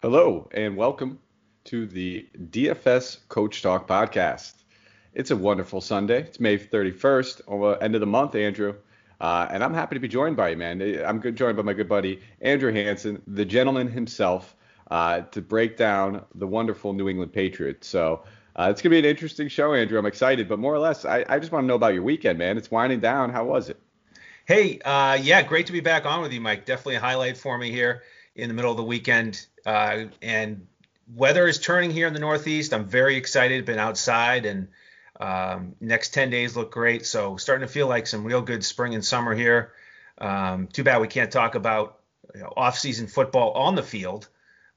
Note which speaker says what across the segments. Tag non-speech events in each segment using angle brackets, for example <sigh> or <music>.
Speaker 1: Hello, and welcome to the DFS Coach Talk podcast. It's a wonderful Sunday. It's May 31st, end of the month, Andrew. Uh, and I'm happy to be joined by you, man. I'm joined by my good buddy, Andrew Hanson, the gentleman himself, uh, to break down the wonderful New England Patriots. So uh, it's going to be an interesting show, Andrew. I'm excited, but more or less, I, I just want to know about your weekend, man. It's winding down. How was it?
Speaker 2: Hey, uh, yeah, great to be back on with you, Mike. Definitely a highlight for me here in the middle of the weekend. Uh, and weather is turning here in the Northeast. I'm very excited. Been outside, and um, next 10 days look great. So starting to feel like some real good spring and summer here. Um, too bad we can't talk about you know, off-season football on the field,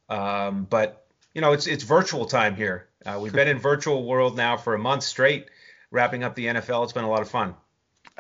Speaker 2: um, but you know it's it's virtual time here. Uh, we've been in virtual world now for a month straight, wrapping up the NFL. It's been a lot of fun.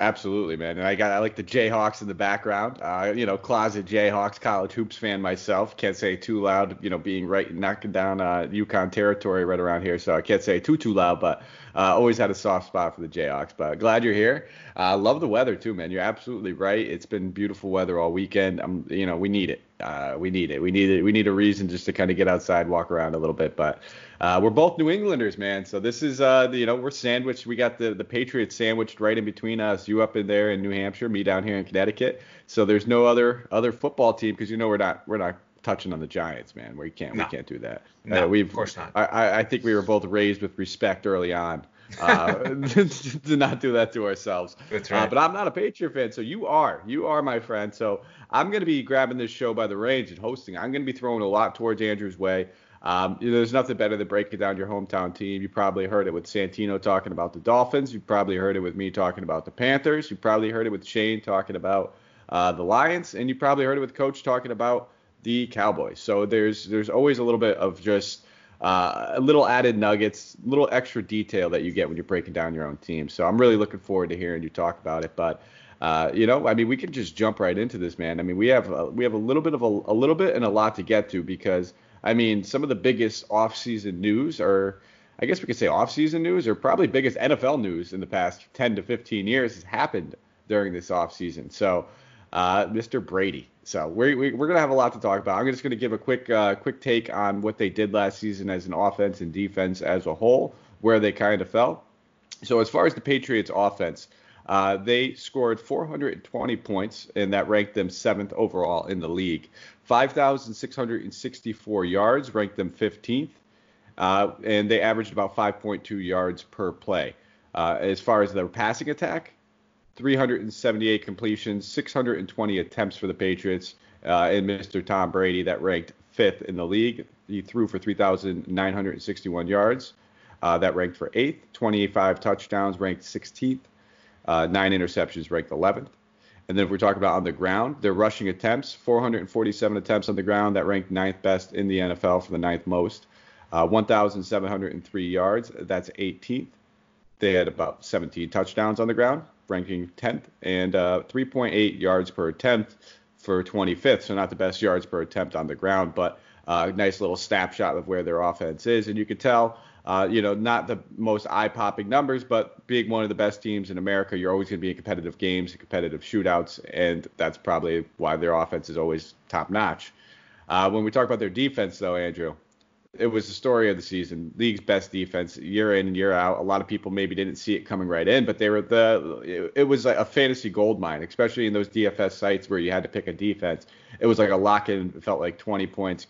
Speaker 1: Absolutely, man. And I got I like the Jayhawks in the background. Uh, you know, closet Jayhawks, college hoops fan myself. Can't say too loud. You know, being right knocking down uh, UConn territory right around here, so I can't say too too loud. But uh, always had a soft spot for the Jayhawks. But glad you're here. Uh, love the weather too, man. You're absolutely right. It's been beautiful weather all weekend. I'm, you know, we need it. Uh, we need it. We need it. We need a reason just to kind of get outside, walk around a little bit. But uh, we're both New Englanders, man. So this is, uh, you know, we're sandwiched. We got the the Patriots sandwiched right in between us. You up in there in New Hampshire, me down here in Connecticut. So there's no other other football team because you know we're not we're not touching on the Giants, man. We can't no. we can't do that.
Speaker 2: No, uh, we've, of course not.
Speaker 1: I, I think we were both raised with respect early on. uh, <laughs> to not do that to ourselves.
Speaker 2: That's right.
Speaker 1: Uh, but I'm not a Patriot fan, so you are. You are my friend. So I'm going to be grabbing this show by the reins and hosting. I'm going to be throwing a lot towards Andrew's way. Um, you know, there's nothing better than breaking down your hometown team. You probably heard it with Santino talking about the Dolphins. You probably heard it with me talking about the Panthers. You probably heard it with Shane talking about uh, the Lions, and you probably heard it with Coach talking about the Cowboys. So there's there's always a little bit of just uh, a little added nuggets, little extra detail that you get when you're breaking down your own team. So I'm really looking forward to hearing you talk about it. But uh, you know, I mean, we can just jump right into this, man. I mean, we have a, we have a little bit of a, a little bit and a lot to get to because I mean, some of the biggest off-season news are. I guess we could say off-season news or probably biggest NFL news in the past 10 to 15 years has happened during this off-season. So, uh, Mr. Brady. So we're, we're going to have a lot to talk about. I'm just going to give a quick uh, quick take on what they did last season as an offense and defense as a whole, where they kind of fell. So as far as the Patriots offense, uh, they scored 420 points, and that ranked them seventh overall in the league. 5,664 yards ranked them 15th, uh, and they averaged about 5.2 yards per play. Uh, as far as their passing attack, 378 completions, 620 attempts for the Patriots, uh, and Mr. Tom Brady that ranked fifth in the league. He threw for 3,961 yards. Uh, that ranked for eighth. 25 touchdowns, ranked 16th. Uh, nine interceptions, ranked 11th. And then if we talk about on the ground, their rushing attempts, 447 attempts on the ground, that ranked ninth best in the NFL for the ninth most. Uh, 1,703 yards, that's 18th. They had about 17 touchdowns on the ground, ranking 10th, and uh, 3.8 yards per attempt for 25th. So not the best yards per attempt on the ground, but a uh, nice little snapshot of where their offense is. And you could tell, uh, you know, not the most eye-popping numbers, but being one of the best teams in America, you're always going to be in competitive games, competitive shootouts, and that's probably why their offense is always top-notch. Uh, when we talk about their defense, though, Andrew, it was the story of the season. League's best defense year in and year out. A lot of people maybe didn't see it coming right in, but they were the. It, was like a fantasy gold mine, especially in those DFS sites where you had to pick a defense. It was like a lock in. It felt like 20 points,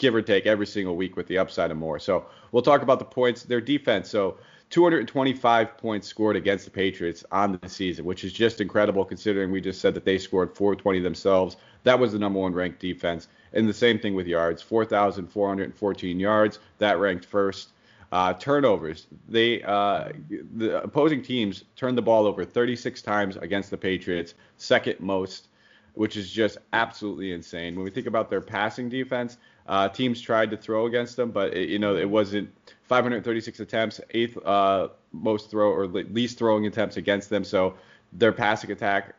Speaker 1: give or take, every single week with the upside of more. So we'll talk about the points. Their defense. So 225 points scored against the Patriots on the season, which is just incredible considering we just said that they scored 420 themselves. That was the number one ranked defense. And the same thing with yards 4,414 yards. That ranked first. Uh, turnovers. They uh, the opposing teams turned the ball over 36 times against the Patriots, second most, which is just absolutely insane. When we think about their passing defense, uh, teams tried to throw against them, but it, you know it wasn't 536 attempts, eighth uh, most throw or least throwing attempts against them. So their passing attack,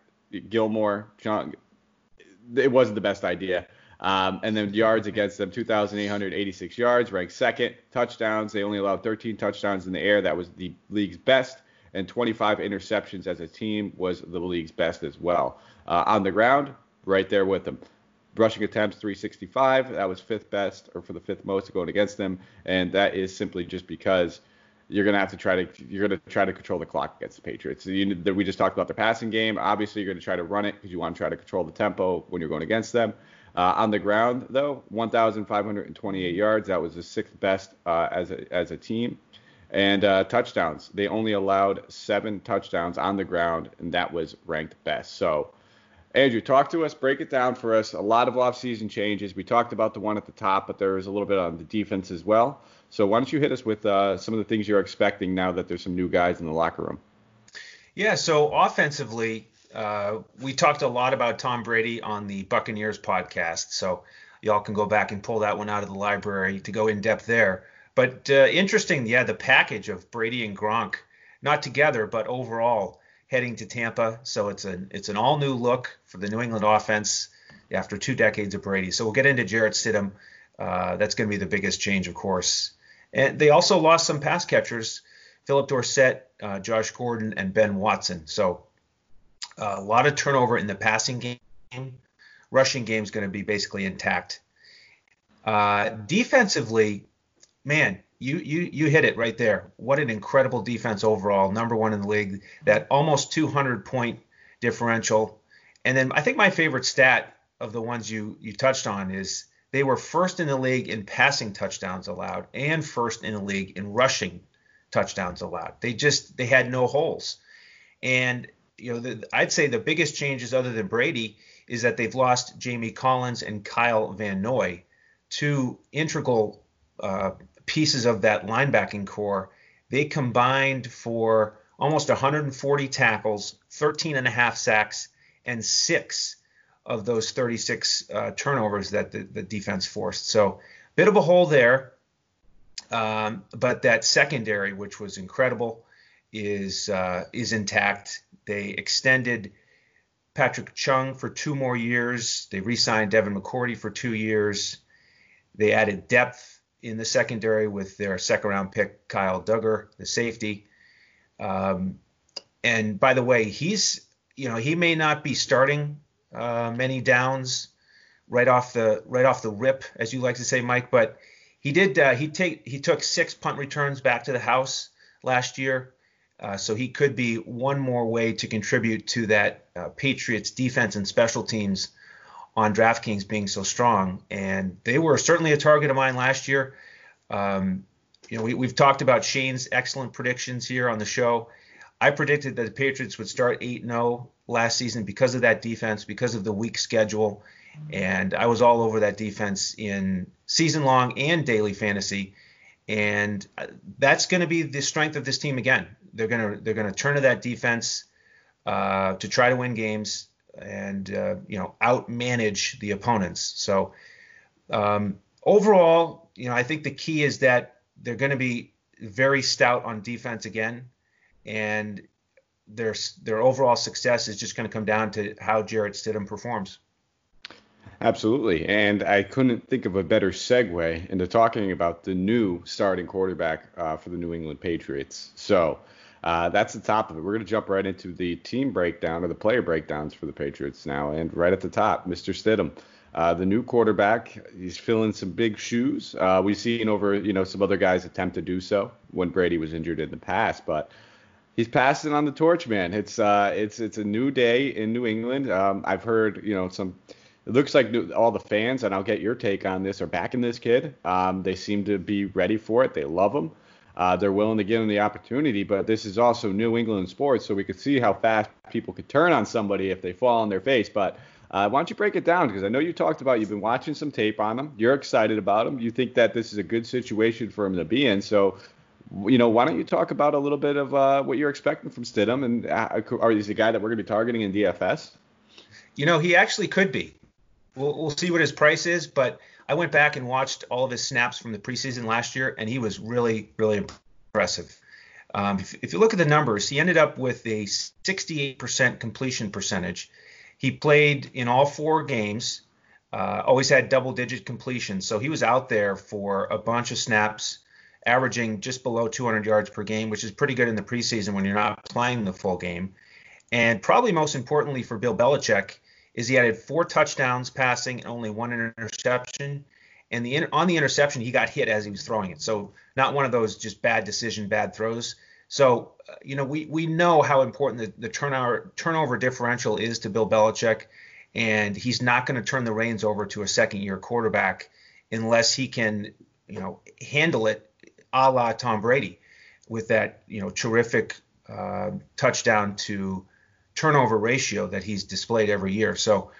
Speaker 1: Gilmore, John, it wasn't the best idea. Um, and then yards against them, 2,886 yards, ranked second. Touchdowns, they only allowed 13 touchdowns in the air. That was the league's best. And 25 interceptions as a team was the league's best as well. Uh, on the ground, right there with them. Rushing attempts 365. That was fifth best or for the fifth most going against them, and that is simply just because you're going to have to try to you're going to try to control the clock against the Patriots. You, we just talked about the passing game. Obviously, you're going to try to run it because you want to try to control the tempo when you're going against them. Uh, on the ground, though, 1,528 yards. That was the sixth best uh, as a as a team. And uh, touchdowns. They only allowed seven touchdowns on the ground, and that was ranked best. So Andrew, talk to us, break it down for us. A lot of offseason changes. We talked about the one at the top, but there was a little bit on the defense as well. So why don't you hit us with uh, some of the things you're expecting now that there's some new guys in the locker room?
Speaker 2: Yeah, so offensively, uh, we talked a lot about Tom Brady on the Buccaneers podcast. So y'all can go back and pull that one out of the library to go in depth there. But uh, interesting, yeah, the package of Brady and Gronk, not together, but overall heading to Tampa. So it's an it's an all new look for the New England offense after two decades of Brady. So we'll get into Jarrett Stidham. Uh, that's going to be the biggest change, of course. And they also lost some pass catchers, Phillip Dorsett, uh, Josh Gordon, and Ben Watson. So uh, a lot of turnover in the passing game. Rushing game is going to be basically intact. Uh, defensively, man, you you you hit it right there. What an incredible defense overall, number one in the league. That almost 200 point differential, and then I think my favorite stat of the ones you you touched on is they were first in the league in passing touchdowns allowed and first in the league in rushing touchdowns allowed. They just they had no holes, and you know the, I'd say the biggest changes other than Brady is that they've lost Jamie Collins and Kyle Van Noy, two integral uh, pieces of that linebacking corps, they combined for almost 140 tackles, 13 and a half sacks, and six of those 36 uh, turnovers that the, the, defense forced. So, bit of a hole there. Um, but that secondary, which was incredible, is uh, is intact. They extended Patrick Chung for two more years. They re-signed Devin McCourty for two years. They added depth in the secondary with their second round pick Kyle Dugger, the safety. Um, and by the way, he's you know he may not be starting uh, many downs right off the right off the rip, as you like to say, Mike, but he did uh, he take he took six punt returns back to the house last year. Uh, so he could be one more way to contribute to that uh, Patriots defense and special teams on DraftKings being so strong, and they were certainly a target of mine last year. Um, you know, we, have talked about Shane's excellent predictions here on the show. I predicted that the Patriots would start 8-0 last season because of that defense, because of the weak schedule, and I was all over that defense in season long and daily fantasy. And uh, that's going to be the strength of this team again. They're going to they're going to turn to that defense uh, to try to win games and uh, you know outmanage the opponents. So um, overall, you know, I think the key is that they're going to be very stout on defense again, and their their overall success is just going to come down to how Jarrett Stidham performs.
Speaker 1: Absolutely, and I couldn't think of a better segue into talking about the new starting quarterback uh, for the New England Patriots. So uh, that's the top of it. We're going to jump right into the team breakdown or the player breakdowns for the Patriots now. And right at the top, Mr. Stidham, uh, the new quarterback. He's filling some big shoes. Uh, we've seen over, you know, some other guys attempt to do so when Brady was injured in the past, but he's passing on the torch, man. It's uh, it's it's a new day in New England. Um, I've heard, you know, some. It looks like all the fans, and I'll get your take on this, are backing this kid. Um, they seem to be ready for it. They love him. Uh, they're willing to give him the opportunity, but this is also New England sports, so we could see how fast people could turn on somebody if they fall on their face. But uh, why don't you break it down? Because I know you talked about you've been watching some tape on him. You're excited about him. You think that this is a good situation for him to be in. So, you know, why don't you talk about a little bit of uh, what you're expecting from Stidham, and uh, are he a guy that we're going to be targeting in DFS?
Speaker 2: You know, he actually could be. We'll, we'll see what his price is, but I went back and watched all of his snaps from the preseason last year, and he was really, really impressive. Um, if, if, you look at the numbers, he ended up with a 68% completion percentage. He played in all four games, uh, always had double digit completion. So he was out there for a bunch of snaps, averaging just below 200 yards per game, which is pretty good in the preseason when you're not playing the full game. And probably most importantly for Bill Belichick, is he had four touchdowns passing and only one interception. And the on the interception, he got hit as he was throwing it. So not one of those just bad decision, bad throws. So uh, you know we we know how important the, the turnover turnover differential is to Bill Belichick, and he's not going to turn the reins over to a second year quarterback unless he can you know handle it a la Tom Brady with that you know terrific uh, touchdown to turnover ratio that he's displayed every year. So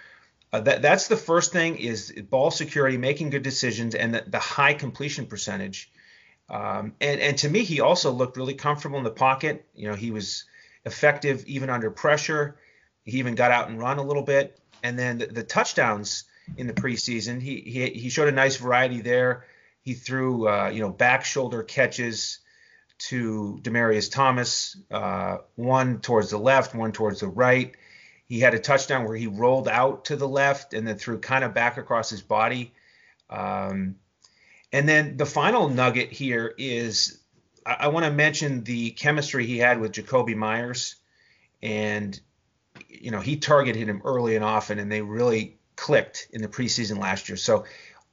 Speaker 2: uh, that that's the first thing is ball security, making good decisions, and the, the high completion percentage. Um, and and to me, he also looked really comfortable in the pocket. You know, he was effective even under pressure. He even got out and run a little bit. And then the, the touchdowns in the preseason, he, he he showed a nice variety there. He threw uh, you know back shoulder catches to Demaryius Thomas, uh, one towards the left, one towards the right. He had a touchdown where he rolled out to the left and then threw kind of back across his body. Um, and then the final nugget here is I, I want to mention the chemistry he had with Jakobi Meyers. And, you know, he targeted him early and often, and they really clicked in the preseason last year. So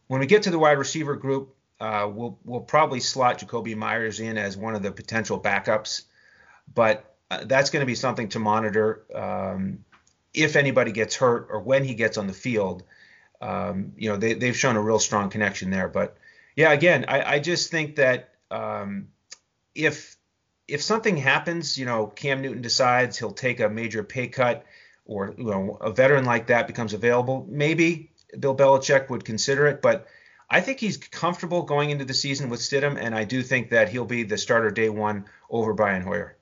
Speaker 2: when we get to the wide receiver group, uh, we'll we'll probably slot Jakobi Meyers in as one of the potential backups, but uh, that's going to be something to monitor. Um, if anybody gets hurt or when he gets on the field, um, you know they they've shown a real strong connection there. But yeah, again, I, I just think that um, if if something happens, you know, Cam Newton decides he'll take a major pay cut, or you know, a veteran like that becomes available, maybe Bill Belichick would consider it, but I think he's comfortable going into the season with Stidham, and I do think that he'll be the starter day one over Brian Hoyer.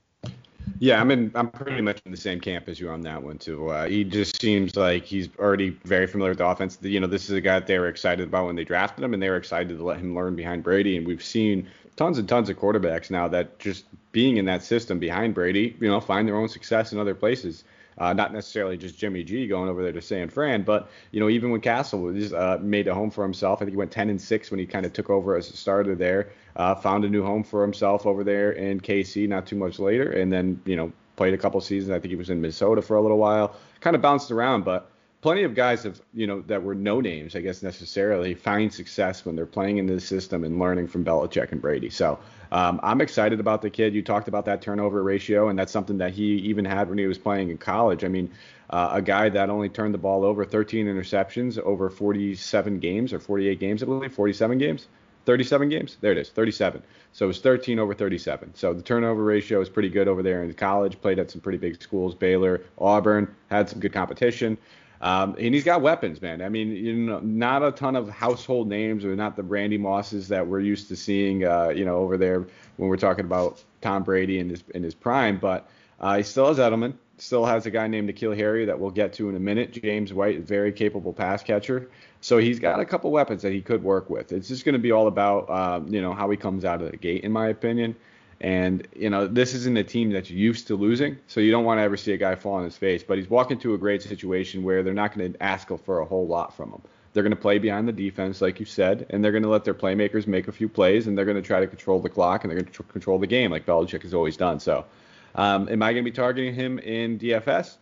Speaker 1: Yeah, I'm in. I'm pretty much in the same camp as you on that one too. Uh, he just seems like he's already very familiar with the offense. You know, this is a guy that they were excited about when they drafted him, and they were excited to let him learn behind Brady. And we've seen tons and tons of quarterbacks now that just being in that system behind Brady, you know, find their own success in other places. Uh, not necessarily just Jimmy G going over there to San Fran, but you know even when Cassel was uh, made a home for himself, I think he went 10 and 6 when he kind of took over as a starter there. Uh, found a new home for himself over there in KC not too much later, and then you know played a couple seasons. I think he was in Minnesota for a little while. Kind of bounced around, but plenty of guys have you know that were no names, I guess necessarily, find success when they're playing in the system and learning from Belichick and Brady. So um, I'm excited about the kid. You talked about that turnover ratio, and that's something that he even had when he was playing in college. I mean, uh, a guy that only turned the ball over 13 interceptions over 47 games or 48 games, I believe, 47 games. 37 games? There it is, 37. So it was 13 over 37. So the turnover ratio is pretty good over there in college. Played at some pretty big schools, Baylor, Auburn, had some good competition. Um, and he's got weapons, man. I mean, you know, not a ton of household names, or not the Randy Mosses that we're used to seeing, uh, you know, over there when we're talking about Tom Brady in his in his prime. But uh, he still has Edelman, still has a guy named N'Keal Harry that we'll get to in a minute. James White, very capable pass catcher. So he's got a couple weapons that he could work with. It's just going to be all about, um, you know, how he comes out of the gate, in my opinion. And, you know, this isn't a team that's used to losing, so you don't want to ever see a guy fall on his face. But he's walking to a great situation where they're not going to ask for a whole lot from him. They're going to play behind the defense, like you said, and they're going to let their playmakers make a few plays, and they're going to try to control the clock, and they're going to tr- control the game, like Belichick has always done. So, um, am I going to be targeting him in DFS?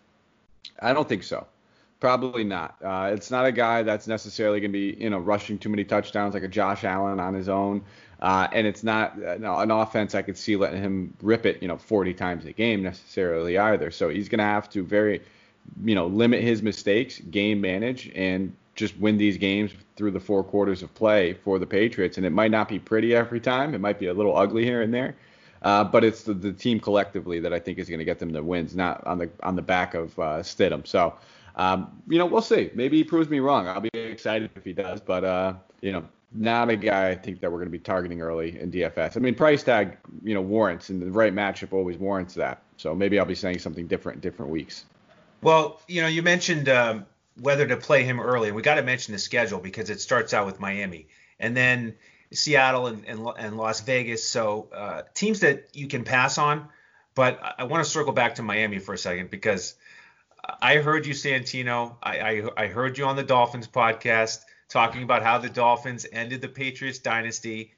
Speaker 1: I don't think so. Probably not. Uh, it's not a guy that's necessarily going to be, you know, rushing too many touchdowns like a Josh Allen on his own. Uh, and it's not uh, an offense I could see letting him rip it, you know, 40 times a game necessarily either. So he's going to have to very, you know, limit his mistakes, game manage, and just win these games through the four quarters of play for the Patriots. And it might not be pretty every time. It might be a little ugly here and there. Uh, but it's the, the, team collectively that I think is going to get them the wins, not on the on the back of uh, Stidham. So, um, you know, we'll see. Maybe he proves me wrong. I'll be excited if he does. But uh, you know, not a guy I think that we're going to be targeting early in DFS. I mean, price tag, you know, warrants, and the right matchup always warrants that. So maybe I'll be saying something different different weeks.
Speaker 2: Well, you know, you mentioned um, whether to play him early, and we got to mention the schedule because it starts out with Miami, and then Seattle and, and, and Las Vegas. So uh, teams that you can pass on. But I, I want to circle back to Miami for a second because I heard you, Santino. I, I, I heard you on the Dolphins podcast talking about how the Dolphins ended the Patriots dynasty.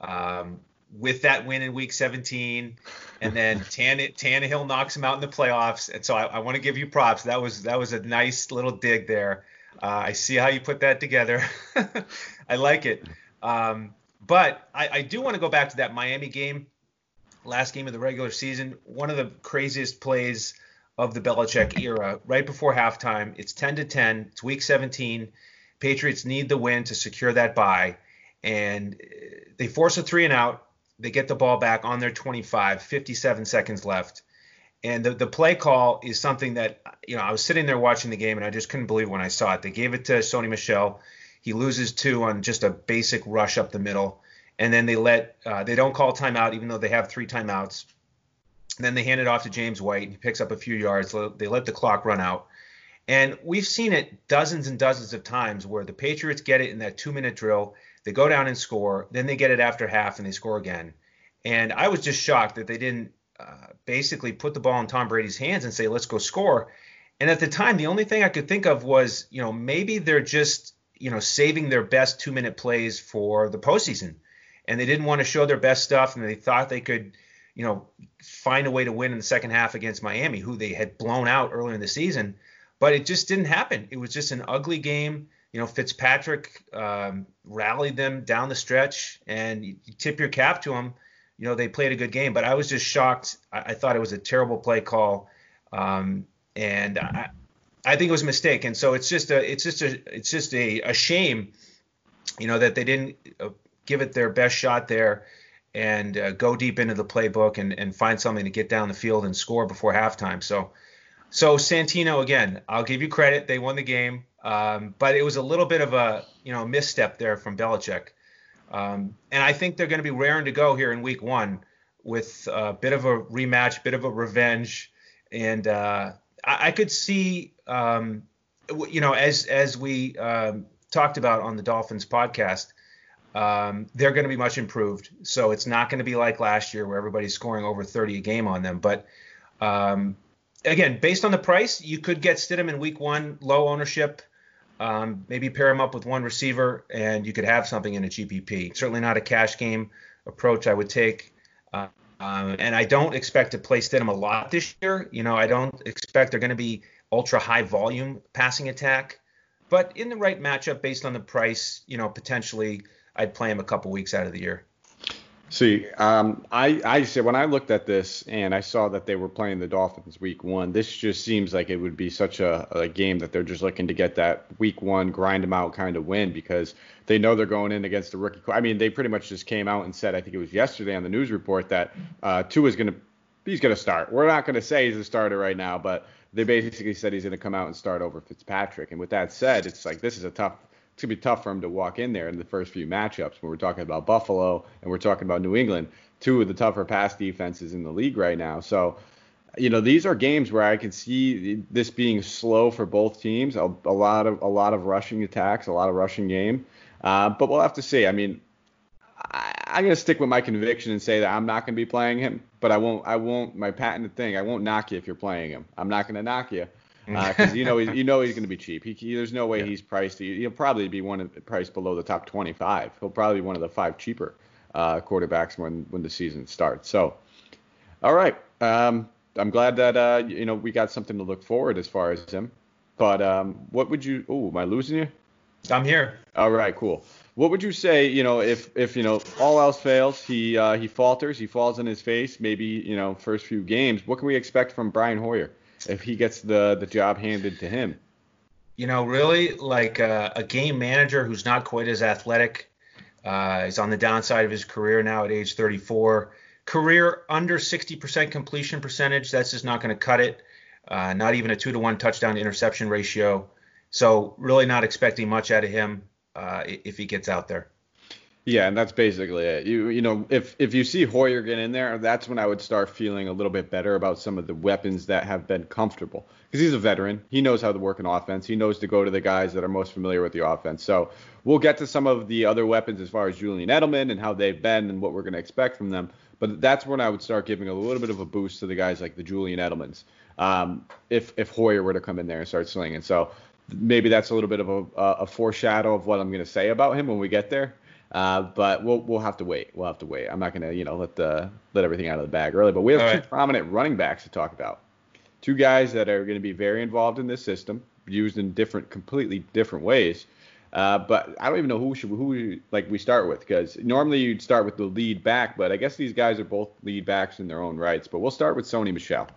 Speaker 2: Um, with that win in Week 17, and then <laughs> Tan- Tannehill knocks him out in the playoffs. And so I, I want to give you props. That was that was a nice little dig there. Uh, I see how you put that together. <laughs> I like it. Um, but I, I do want to go back to that Miami game, last game of the regular season. One of the craziest plays of the Belichick era. Right before halftime, it's 10 to 10. It's Week 17. Patriots need the win to secure that bye, and they force a three and out. They get the ball back on their 25, 57 seconds left. And the, the play call is something that, you know, I was sitting there watching the game and I just couldn't believe when I saw it. They gave it to Sony Michel. He loses two on just a basic rush up the middle. And then they let, uh, they don't call timeout even though they have three timeouts. Then they hand it off to James White. And he picks up a few yards. They let the clock run out. And we've seen it dozens and dozens of times where the Patriots get it in that two minute drill. They go down and score. Then they get it after half and they score again. And I was just shocked that they didn't uh, basically put the ball in Tom Brady's hands and say, let's go score. And at the time, the only thing I could think of was, you know, maybe they're just, you know, saving their best two minute plays for the postseason. And they didn't want to show their best stuff and they thought they could, you know, find a way to win in the second half against Miami, who they had blown out earlier in the season but it just didn't happen. It was just an ugly game. You know, Fitzpatrick um, rallied them down the stretch, and you, tip your cap to them. You know, they played a good game, but I was just shocked. I, I thought it was a terrible play call, um, and I, I think it was a mistake. And so it's just a, it's just a, it's just a, a shame, you know, that they didn't uh, give it their best shot there and uh, go deep into the playbook and, and find something to get down the field and score before halftime. So so Santino again, I'll give you credit. They won the game, um, but it was a little bit of a you know misstep there from Belichick. Um, and I think they're going to be raring to go here in Week One with a bit of a rematch, bit of a revenge, and uh, I, I, could see um, you know as as we um, talked about on the Dolphins podcast. Um, they're going to be much improved. So it's not going to be like last year where everybody's scoring over 30 a game on them. But um, again, based on the price, you could get Stidham in week one, low ownership. Um, maybe pair him up with one receiver, and you could have something in a GPP. Certainly not a cash game approach I would take. Uh, um, and I don't expect to play Stidham a lot this year. You know, I don't expect they're going to be ultra high volume passing attack. But in the right matchup, based on the price, you know, potentially I'd play him a couple weeks out of the year.
Speaker 1: See, um, I I said when I looked at this and I saw that they were playing the Dolphins week one, this just seems like it would be such a, a game that they're just looking to get that week one grind them out kind of win because they know they're going in against the rookie. I mean, they pretty much just came out and said I think it was yesterday on the news report that uh, Tua is going to he's going to start. We're not going to say he's a starter right now, but they basically said he's going to come out and start over Fitzpatrick. And with that said, it's like this is a tough it's gonna be tough for him to walk in there in the first few matchups. When we're talking about Buffalo and we're talking about New England, two of the tougher pass defenses in the league right now. So, you know, these are games where I can see this being slow for both teams. A, a lot of a lot of rushing attacks, a lot of rushing game. Uh, but we'll have to see. I mean, I, I'm gonna stick with my conviction and say that I'm not gonna be playing him, but I won't. I won't. My patented thing. I won't knock you if you're playing him. I'm not gonna knock you because uh, you know you know he's going to be cheap. He, he, there's no way yeah. he's priced. He, will probably be one of priced below the top 25. He'll probably be one of the five cheaper uh, quarterbacks when when the season starts. So, all right, um, I'm glad that uh, you know we got something to look forward as far as him. But um, what would you? Oh, am I losing you?
Speaker 2: I'm here.
Speaker 1: All right, cool. What would you say? You know, if if you know all else fails, he uh, he falters, he falls on his face. Maybe you know first few games. What can we expect from Brian Hoyer? If he gets the the job handed to him.
Speaker 2: You know, really like uh, a game manager who's not quite as athletic. Uh, he's on the downside of his career now at age 34. Career under 60% completion percentage. That's just not going to cut it. Uh, not even a two to one touchdown interception ratio. So really not expecting much out of him uh, if he gets out there.
Speaker 1: Yeah, and that's basically it. You you know, if if you see Hoyer get in there, that's when I would start feeling a little bit better about some of the weapons that have been comfortable. Because he's a veteran, he knows how to work an offense. He knows to go to the guys that are most familiar with the offense. So we'll get to some of the other weapons as far as Julian Edelman and how they've been and what we're going to expect from them. But that's when I would start giving a little bit of a boost to the guys like the Julian Edelmans. Um, if if Hoyer were to come in there and start slinging, so maybe that's a little bit of a, a foreshadow of what I'm going to say about him when we get there. Uh, but we'll we'll have to wait. We'll have to wait. I'm not gonna you know let the let everything out of the bag early. But we have
Speaker 2: All
Speaker 1: two
Speaker 2: right.
Speaker 1: prominent running backs to talk about. Two guys that are going to be very involved in this system, used in different, completely different ways. Uh, but I don't even know who should who like we start with because normally you'd start with the lead back, but I guess these guys are both lead backs in their own rights. But we'll start with Sony Michel.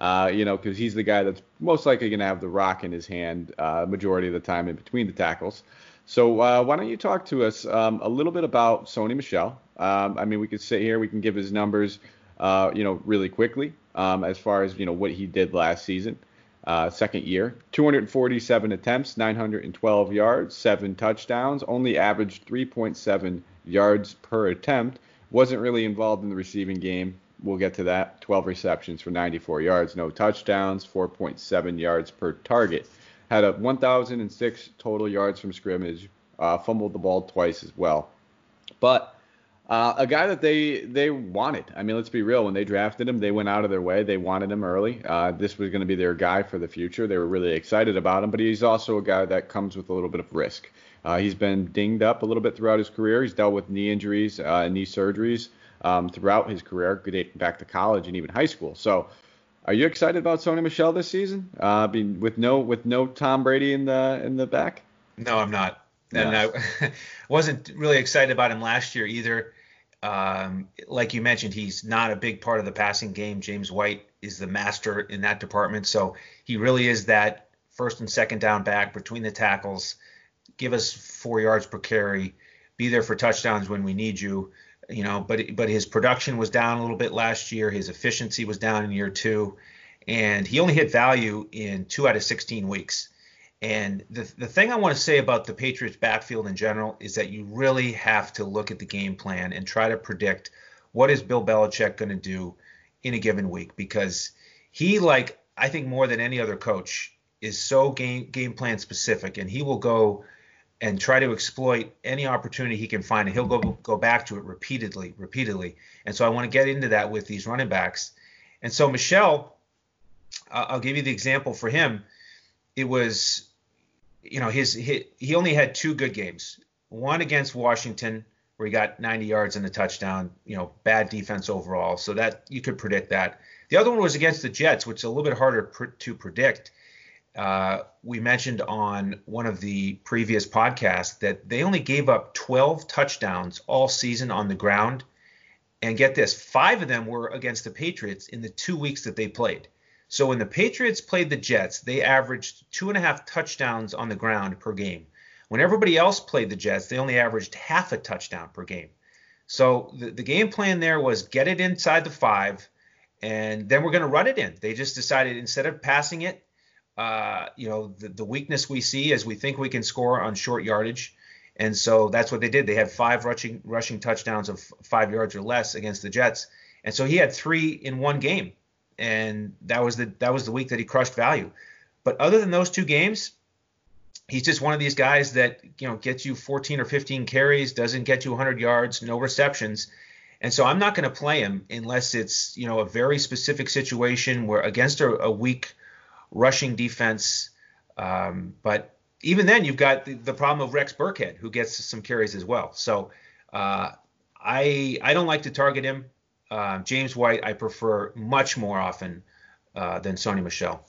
Speaker 1: Uh, you know, because he's the guy that's most likely going to have the rock in his hand uh, majority of the time in between the tackles. So uh, why don't you talk to us um, a little bit about Sony Michel? Um, I mean, we could sit here, we can give his numbers, uh, you know, really quickly um, as far as you know what he did last season, uh, second year, 247 attempts, 912 yards, seven touchdowns, only averaged 3.7 yards per attempt. Wasn't really involved in the receiving game. We'll get to that. 12 receptions for 94 yards, no touchdowns, 4.7 yards per target. Had a 1,006 total yards from scrimmage. Uh, fumbled the ball twice as well. But uh, a guy that they they wanted. I mean, let's be real. When they drafted him, they went out of their way. They wanted him early. Uh, this was going to be their guy for the future. They were really excited about him. But he's also a guy that comes with a little bit of risk. Uh, he's been dinged up a little bit throughout his career. He's dealt with knee injuries uh, knee surgeries um, throughout his career, back to college and even high school. So, are you excited about Sony Michel this season? Uh, mean, with no with no Tom Brady in the in the back.
Speaker 2: No, I'm not. And I <laughs> wasn't really excited about him last year either. Um, like you mentioned, he's not a big part of the passing game. James White is the master in that department. So he really is that first and second down back between the tackles. Give us four yards per carry. Be there for touchdowns when we need you. You know, but but his production was down a little bit last year. His efficiency was down in year two, and he only hit value in two out of 16 weeks. And the, the thing I want to say about the Patriots backfield in general is that you really have to look at the game plan and try to predict what is Bill Belichick going to do in a given week because he like I think more than any other coach is so game game plan specific and he will go and try to exploit any opportunity he can find and he'll go go back to it repeatedly repeatedly. And so I want to get into that with these running backs. And so Michel uh, I'll give you the example for him. It was you know his, his he only had two good games. One against Washington where he got 90 yards and a touchdown you know bad defense overall. So that you could predict that. The other one was against the Jets which is a little bit harder pr- to predict uh, we mentioned on one of the previous podcasts that they only gave up 12 touchdowns all season on the ground and get this five of them were against the Patriots in the two weeks that they played so when the Patriots played the Jets, they averaged two and a half touchdowns on the ground per game. When everybody else played the Jets, they only averaged half a touchdown per game. So the, the game plan there was get it inside the five, and then we're going to run it in. They just decided instead of passing it, uh, you know, the, the weakness we see is we think we can score on short yardage. And so that's what they did. They had five rushing rushing touchdowns of five yards or less against the Jets. And so he had three in one game and that was the that was the week that he crushed value. But other than those two games, he's just one of these guys that you know gets you 14 or 15 carries, doesn't get you 100 yards, no receptions. And so I'm not going to play him unless it's you know a very specific situation where against a, a weak rushing defense. Um, but even then, you've got the, the problem of Rex Burkhead, who gets some carries as well. So uh, I I don't like to target him. Uh, James White, I prefer much more often uh, than Sony Michel.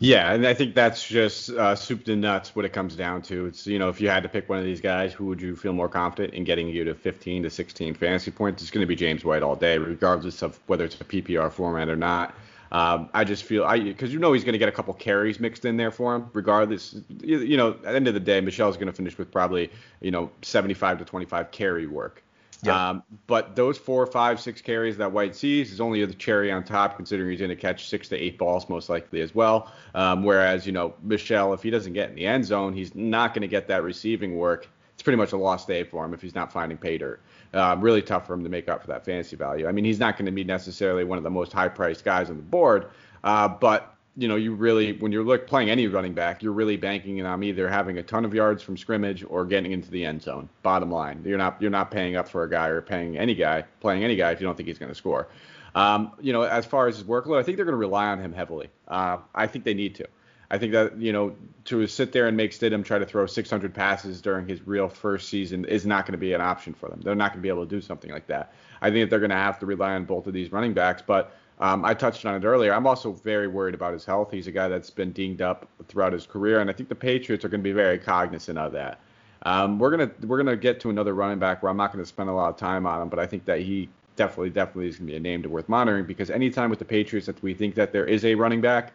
Speaker 1: Yeah, and I think that's just uh, soup to nuts what it comes down to. It's you know if you had to pick one of these guys, who would you feel more confident in getting you to 15 to 16 fantasy points? It's going to be James White all day, regardless of whether it's a PPR format or not. Um, I just feel I because you know he's going to get a couple carries mixed in there for him, regardless. You, you know, at the end of the day, Michel's going to finish with probably you know 75 to 25 carry work.
Speaker 2: Yeah.
Speaker 1: Um, but those four, five, six carries that White sees is only the cherry on top, considering he's going to catch six to eight balls most likely as well. Um, whereas, you know, Michel, if he doesn't get in the end zone, he's not going to get that receiving work. It's pretty much a lost day for him if he's not finding pay dirt. Uh, really tough for him to make up for that fantasy value. I mean, he's not going to be necessarily one of the most high-priced guys on the board, uh, but you know, you really when you're look, playing any running back, you're really banking on either having a ton of yards from scrimmage or getting into the end zone. Bottom line, you're not you're not paying up for a guy or paying any guy playing any guy if you don't think he's going to score. Um, you know, as far as his workload, I think they're going to rely on him heavily. Uh, I think they need to. I think that you know to sit there and make Stidham try to throw 600 passes during his real first season is not going to be an option for them. They're not going to be able to do something like that. I think that they're going to have to rely on both of these running backs. But um, I touched on it earlier. I'm also very worried about his health. He's a guy that's been dinged up throughout his career, and I think the Patriots are going to be very cognizant of that. Um, we're gonna we're gonna get to another running back where I'm not going to spend a lot of time on him, but I think that he definitely definitely is going to be a name to worth monitoring because anytime with the Patriots that we think that there is a running back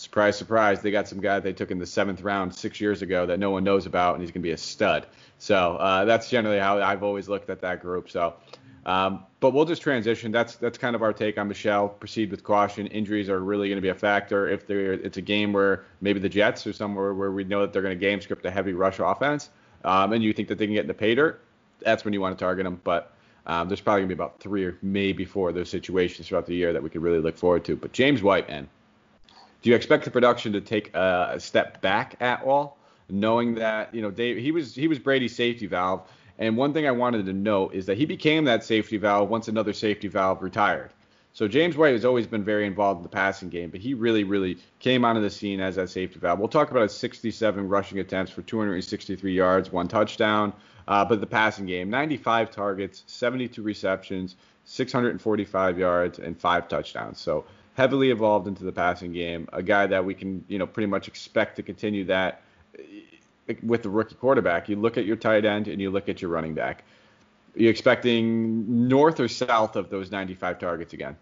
Speaker 1: surprise, surprise, they got some guy they took in the seventh round six years ago that no one knows about, and he's going to be a stud. So uh, that's generally how I've always looked at that group. So, um, but we'll just transition. That's that's kind of our take on Michel. Proceed with caution. Injuries are really going to be a factor. If it's a game where maybe the Jets or somewhere where we know that they're going to game script a heavy rush offense, um, and you think that they can get in the pay dirt, that's when you want to target them. But um, there's probably going to be about three or maybe four of those situations throughout the year that we could really look forward to. But James White, man, do you expect the production to take a step back at all, knowing that you know Dave he was he was Brady's safety valve, and one thing I wanted to note is that he became that safety valve once another safety valve retired. So James White has always been very involved in the passing game, but he really, really came onto the scene as that safety valve. We'll talk about his 67 rushing attempts for 263 yards, one touchdown. Uh, but the passing game, 95 targets, 72 receptions, 645 yards, and five touchdowns. So heavily evolved into the passing game, a guy that we can, you know, pretty much expect to continue that eh, with the rookie quarterback. You look at your tight end and you look at your running back. Are you expecting north or south of those 95 targets again?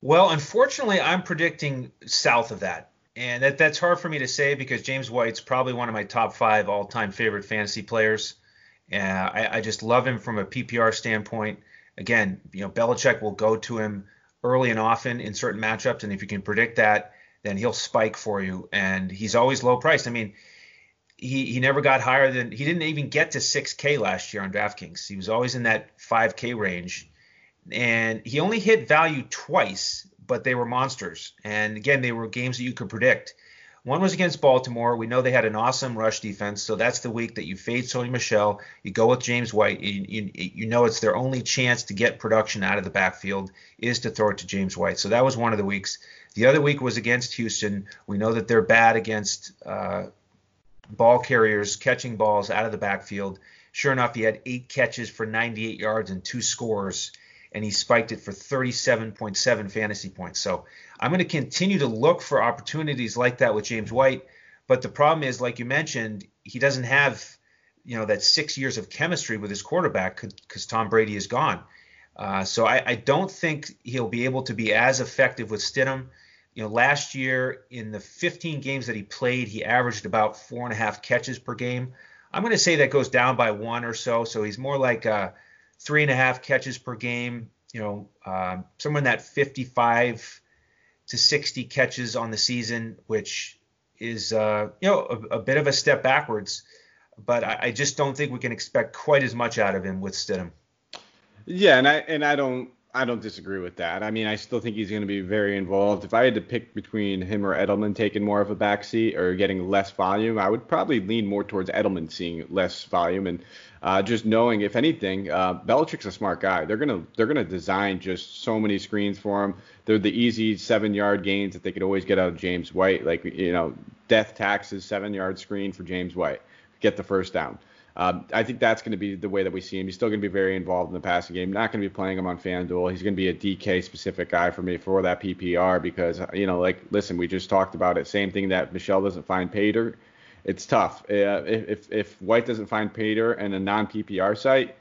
Speaker 2: Well, unfortunately, I'm predicting south of that. And that, that's hard for me to say because James White's probably one of my top five all time favorite fantasy players. Uh, I, I just love him from a PPR standpoint. Again, you know, Belichick will go to him early and often in certain matchups, and if you can predict that, then he'll spike for you. And he's always low priced. I mean, he he never got higher than he didn't even get to 6K last year on DraftKings. He was always in that 5K range, and he only hit value twice, but they were monsters. And again, they were games that you could predict. One was against Baltimore. We know they had an awesome rush defense, so that's the week that you fade Sony Michel. You go with James White. You, you, you, know it's their only chance to get production out of the backfield is to throw it to James White. So that was one of the weeks. The other week was against Houston. We know that they're bad against uh, ball carriers catching balls out of the backfield. Sure enough, he had eight catches for 98 yards and two scores and he spiked it for 37.7 fantasy points. So I'm going to continue to look for opportunities like that with James White. But the problem is, like you mentioned, he doesn't have, you know, that six years of chemistry with his quarterback because Tom Brady is gone. Uh, so I, I, don't think he'll be able to be as effective with Stidham. You know, last year in the 15 games that he played, he averaged about four and a half catches per game. I'm going to say that goes down by one or so. So he's more like a three and a half catches per game. You know, uh, somewhere in that 55 to 60 catches on the season, which is uh, you know a, a, bit of a step backwards. But I, I, just don't think we can expect quite as much out of him with Stidham.
Speaker 1: Yeah, and I and I don't I don't disagree with that. I mean, I still think he's going to be very involved. If I had to pick between him or Edelman taking more of a backseat or getting less volume, I would probably lean more towards Edelman seeing less volume and uh, just knowing, if anything, uh, Belichick's a smart guy. They're gonna they're gonna design just so many screens for him. They're the easy seven yard gains that they could always get out of James White, like you know, death taxes seven yard screen for James White, get the first down. Um, I think that's going to be the way that we see him. He's still going to be very involved in the passing game. Not going to be playing him on FanDuel. He's going to be a DK specific guy for me for that PPR because you know, like, listen, we just talked about it. Same thing that Michel doesn't find dirt. It's tough. Uh, if if White doesn't find pay and a non PPR site,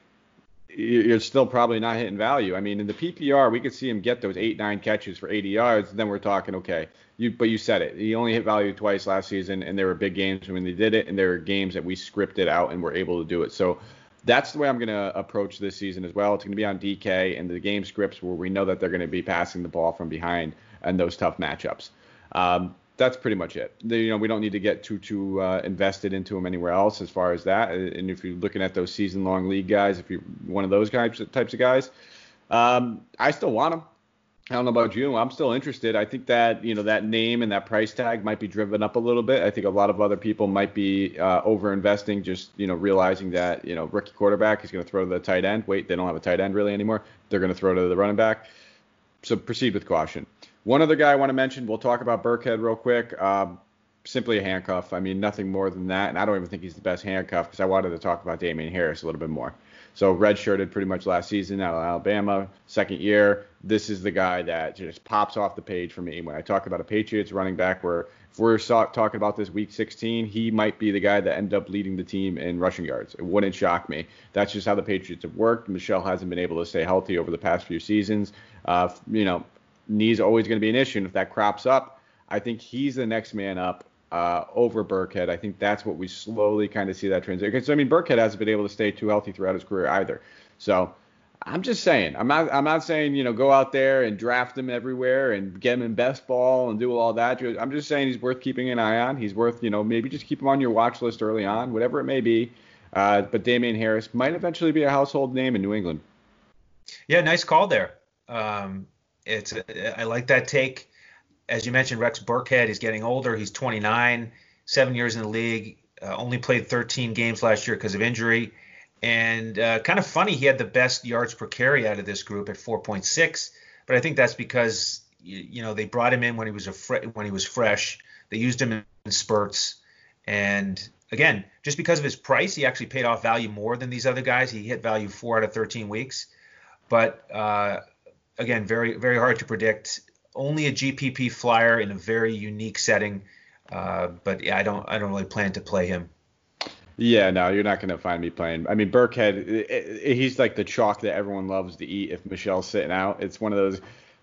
Speaker 1: you're still probably not hitting value. I mean, in the PPR, we could see him get those eight, nine catches for 80 yards. Then we're talking, okay, you, but you said it. He only hit value twice last season, and there were big games when they did it, and there were games that we scripted out and were able to do it. So that's the way I'm going to approach this season as well. It's going to be on DK and the game scripts where we know that they're going to be passing the ball from behind and those tough matchups. Um, that's pretty much it. you know, we don't need to get too too uh, invested into them anywhere else as far as that. And if you're looking at those season long league guys, if you're one of those types of, types of guys, um, I still want them. I don't know about you. I'm still interested. I think that you know that name and that price tag might be driven up a little bit. I think a lot of other people might be uh, over investing, just you know realizing that you know rookie quarterback is going to throw to the tight end. Wait, they don't have a tight end really anymore. They're going to throw to the running back. So proceed with caution. One other guy I want to mention, we'll talk about Burkhead real quick. Um, simply a handcuff. I mean, nothing more than that. And I don't even think he's the best handcuff because I wanted to talk about Damien Harris a little bit more. So redshirted pretty much last season out of Alabama, second year. This is the guy that just pops off the page for me when I talk about a Patriots running back. Where if we're talking about this week 16, he might be the guy that ended up leading the team in rushing yards. It wouldn't shock me. That's just how the Patriots have worked. Michel hasn't been able to stay healthy over the past few seasons. Uh, you know, knees always going to be an issue, and if that crops up, I think he's the next man up uh, over Burkhead. I think that's what we slowly kind of see that transition. Because I mean, Burkhead hasn't been able to stay too healthy throughout his career either. So I'm just saying, I'm not, I'm not saying you know go out there and draft him everywhere and get him in best ball and do all that. I'm just saying he's worth keeping an eye on. He's worth you know maybe just keep him on your watch list early on, whatever it may be. Uh, but Damien Harris might eventually be a household name in New England.
Speaker 2: Yeah, nice call there. Um, it's I like that take as you mentioned, Rex Burkhead is getting older. He's 29, seven years in the league. Uh, only played 13 games last year because of injury. And uh, kind of funny, he had the best yards per carry out of this group at 4.6. But I think that's because you, you know they brought him in when he was a fre- when he was fresh. They used him in spurts. And again, just because of his price, he actually paid off value more than these other guys. He hit value four out of 13 weeks. But uh, again, very very hard to predict only a GPP flyer in a very unique setting. Uh, but yeah, I don't I don't really plan to play him.
Speaker 1: Yeah, no, you're not going to find me playing. I mean, Burkhead, it, it, he's like the chalk that everyone loves to eat if Michel's sitting out. It's one of those,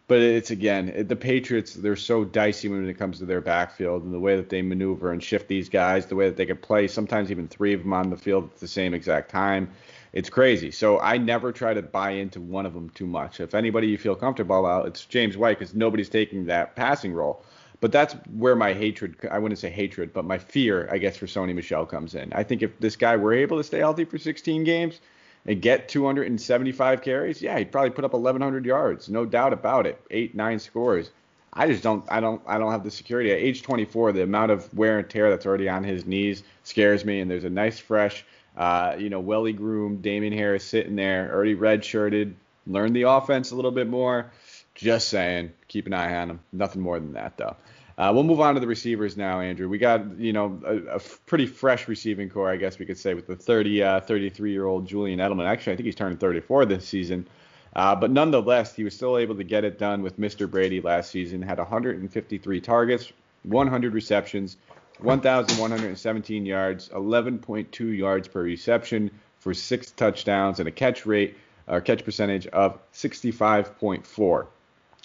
Speaker 1: but it's again, the Patriots, they're so dicey when it comes to their backfield and the way that they maneuver and shift these guys, the way that they can play, sometimes even three of them on the field at the same exact time. It's crazy. So I never try to buy into one of them too much. If anybody you feel comfortable about, it's James White because nobody's taking that passing role. But that's where my hatred, I wouldn't say hatred, but my fear, I guess, for Sony Michel comes in. I think if this guy were able to stay healthy for 16 games and get 275 carries, yeah, he'd probably put up 1,100 yards, no doubt about it, eight, nine scores. I just don't, I don't, I don't have the security. At age 24, the amount of wear and tear that's already on his knees scares me. And there's a nice, fresh uh, you know, welly groomed Damien Harris sitting there, already redshirted, learned the offense a little bit more. Just saying, keep an eye on him. Nothing more than that, though. Uh, we'll move on to the receivers now, Andrew. We got, you know, a, a pretty fresh receiving corps, I guess we could say, with the 30, uh, 33 year old Julian Edelman. Actually, I think he's turning 34 this season. Uh, but nonetheless, he was still able to get it done with Mr. Brady last season. Had 153 targets, 100 receptions, 1,117 yards, 11.2 yards per reception for six touchdowns, and a catch rate or catch percentage of 65.4.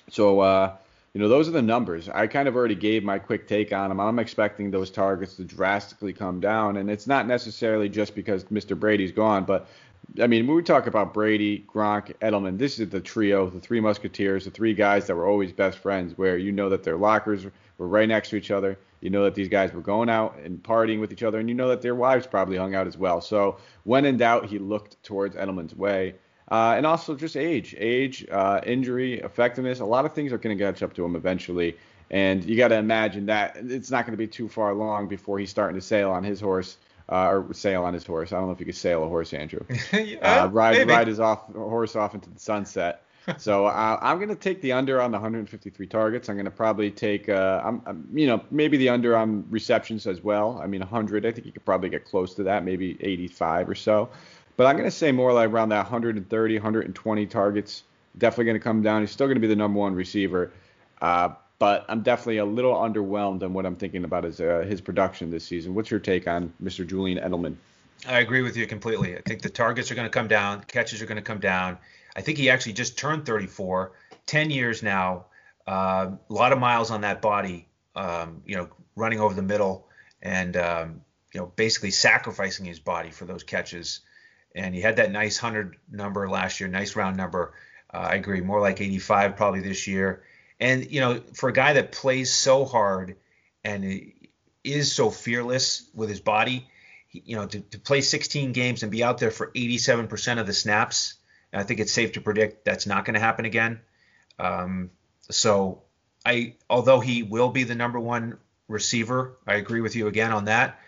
Speaker 1: So, uh, you know, those are the numbers. I kind of already gave my quick take on them. I'm expecting those targets to drastically come down, and it's not necessarily just because Mr. Brady's gone, but I mean, when we talk about Brady, Gronk, Edelman, this is the trio, the three musketeers, the three guys that were always best friends, where you know that their lockers were right next to each other. You know that these guys were going out and partying with each other, and you know that their wives probably hung out as well. So when in doubt, he looked towards Edelman's way. Uh, and also just age, age, uh, injury, effectiveness. A lot of things are going to catch up to him eventually. And you got to imagine that it's not going to be too far long before he's starting to sail on his horse, uh, or sail on his horse. I don't know if you could sail a horse, Andrew. <laughs>
Speaker 2: uh,
Speaker 1: ride, ride his off horse off into the sunset so uh, I'm going to take the under on the 153 targets. I'm going to probably take, uh, I'm, I'm, you know, maybe the under on receptions as well. I mean, 100. I think you could probably get close to that, maybe 85 or so. But I'm going to say more like around that 130, 120 targets. Definitely going to come down. He's still going to be the number one receiver. Uh, but I'm definitely a little underwhelmed on what I'm thinking about his uh, his production this season. What's your take on Mr. Julian Edelman?
Speaker 2: I agree with you completely. I think the targets are going to come down, catches are going to come down. I think he actually just turned 34, 10 years now, uh, a lot of miles on that body, um, you know, running over the middle and, um, you know, basically sacrificing his body for those catches. And he had that nice 100 number last year, nice round number. Uh, I agree, more like 85 probably this year. And, you know, for a guy that plays so hard and is so fearless with his body, you know, to, to play 16 games and be out there for 87% of the snaps I think it's safe to predict that's not going to happen again. Um, so I, although he will be the number one receiver, I agree with you again on that.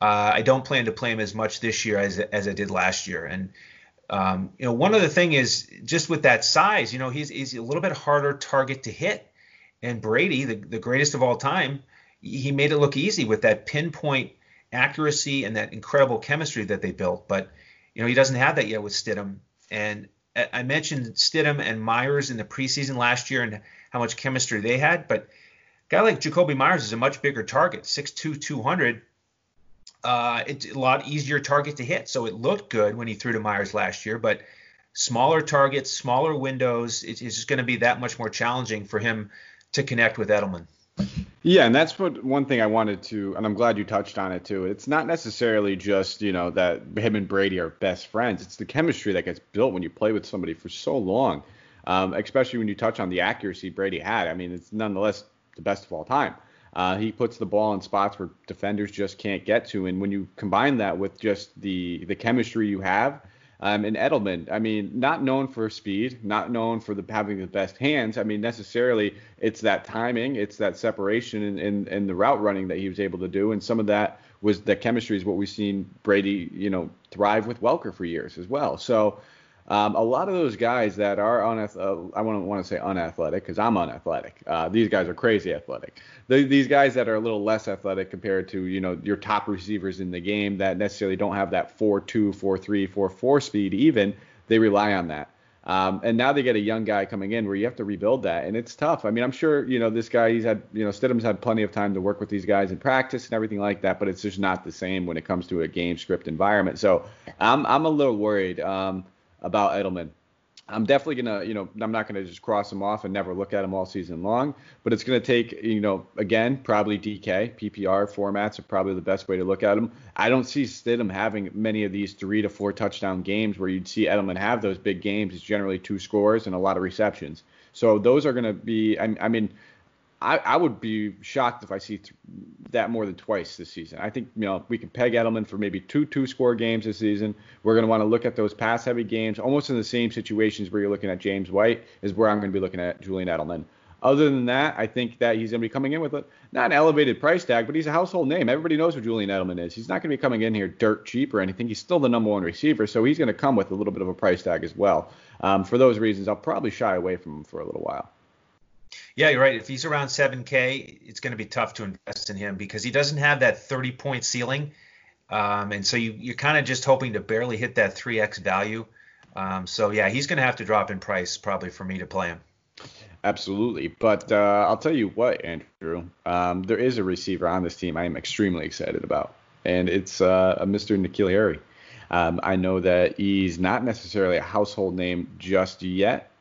Speaker 2: Uh, I don't plan to play him as much this year as as I did last year. And um, you know, one other thing is just with that size, you know, he's he's a little bit harder target to hit. And Brady, the, the greatest of all time, he made it look easy with that pinpoint accuracy and that incredible chemistry that they built. But you know he doesn't have that yet with Stidham. And I mentioned Stidham and Meyers in the preseason last year and how much chemistry they had. But a guy like Jakobi Meyers is a much bigger target, 6'2", 200. Uh, it's a lot easier target to hit. So it looked good when he threw to Meyers last year, but smaller targets, smaller windows, it's just going to be that much more challenging for him to connect with Edelman.
Speaker 1: Yeah, and that's what one thing I wanted to, and I'm glad you touched on it too. It's not necessarily just you know that him and Brady are best friends. It's the chemistry that gets built when you play with somebody for so long, um, especially when you touch on the accuracy Brady had. I mean, it's nonetheless the best of all time. Uh, he puts the ball in spots where defenders just can't get to, and when you combine that with just the the chemistry you have um, and Edelman, I mean, not known for speed, not known for the, having the best hands. I mean, necessarily, it's that timing, it's that separation in the route running that he was able to do, and some of that was the chemistry is what we've seen Brady, you know, thrive with Welker for years as well. So um, a lot of those guys that are unath- uh, I wouldn't want to say unathletic because I'm unathletic. Uh, these guys are crazy athletic. The, these guys that are a little less athletic compared to you know your top receivers in the game that necessarily don't have that 4-2, 4-3, 4-4 speed even, they rely on that. Um, and now they get a young guy coming in where you have to rebuild that, and it's tough. I mean, I'm sure you know this guy. He's had you know Stidham's had plenty of time to work with these guys in practice and everything like that, but it's just not the same when it comes to a game script environment. So I'm I'm a little worried. Um, about Edelman. I'm definitely gonna, you know, I'm not gonna just cross him off and never look at him all season long, but it's gonna take, you know, again, probably DK, PPR formats are probably the best way to look at him. I don't see Stidham having many of these three to four touchdown games where you'd see Edelman have those big games. It's generally two scores and a lot of receptions. So those are gonna be, I, I mean, I, I would be shocked if I see th- that more than twice this season. I think you know we can peg Edelman for maybe two two score games this season. We're going to want to look at those pass heavy games, almost in the same situations where you're looking at James White is where I'm going to be looking at Julian Edelman. Other than that, I think that he's going to be coming in with a not an elevated price tag, but he's a household name. Everybody knows who Julian Edelman is. He's not going to be coming in here dirt cheap or anything. He's still the number one receiver, so he's going to come with a little bit of a price tag as well. Um, for those reasons, I'll probably shy away from him for a little while.
Speaker 2: Yeah, you're right. If he's around 7K, it's going to be tough to invest in him because he doesn't have that 30 point ceiling. Um, and so you, you're kind of just hoping to barely hit that 3x value. Um, so yeah, he's going to have to drop in price probably for me to play him.
Speaker 1: Absolutely. But uh, I'll tell you what, Andrew, um, there is a receiver on this team I am extremely excited about, and it's uh, a Mr. N'Keal Harry. Um, I know that he's not necessarily a household name just yet,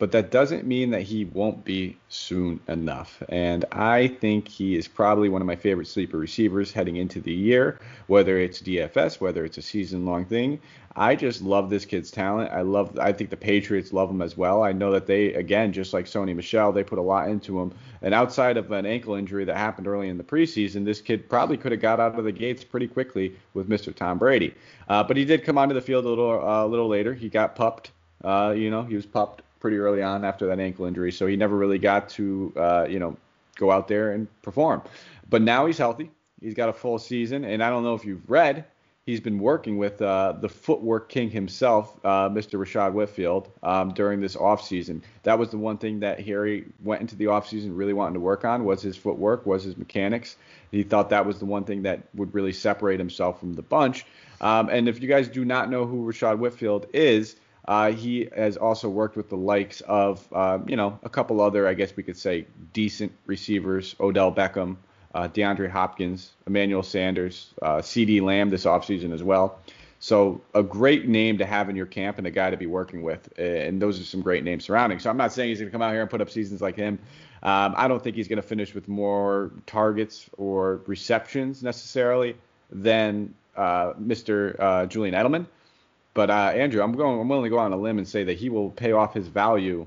Speaker 1: but that doesn't mean that he won't be soon enough. And I think he is probably one of my favorite sleeper receivers heading into the year, whether it's DFS, whether it's a season long thing. I just love this kid's talent. I love I think the Patriots love him as well. I know that they again, just like Sony Michel, they put a lot into him. And outside of an ankle injury that happened early in the preseason, this kid probably could have got out of the gates pretty quickly with Mr. Tom Brady. Uh, but he did come onto the field a little uh, a little later. He got pupped. Uh, you know, he was pupped pretty early on after that ankle injury, so he never really got to uh, you know go out there and perform. But now he's healthy. He's got a full season, and I don't know if you've read, he's been working with uh, the footwork king himself, uh, Mr. Rischad Whitfield, um, during this offseason. That was the one thing that Harry went into the offseason really wanting to work on was his footwork, was his mechanics. He thought that was the one thing that would really separate himself from the bunch. Um, and if you guys do not know who Rischad Whitfield is, uh, he has also worked with the likes of, uh, you know, a couple other, I guess we could say, decent receivers: Odell Beckham, uh, DeAndre Hopkins, Emmanuel Sanders, uh, CeeDee Lamb this offseason as well. So a great name to have in your camp and a guy to be working with. And those are some great names surrounding. So I'm not saying he's going to come out here and put up seasons like him. Um, I don't think he's going to finish with more targets or receptions necessarily than uh, Mr. Uh, Julian Edelman. But uh, Andrew, I'm going. I'm willing to go on a limb and say that he will pay off his value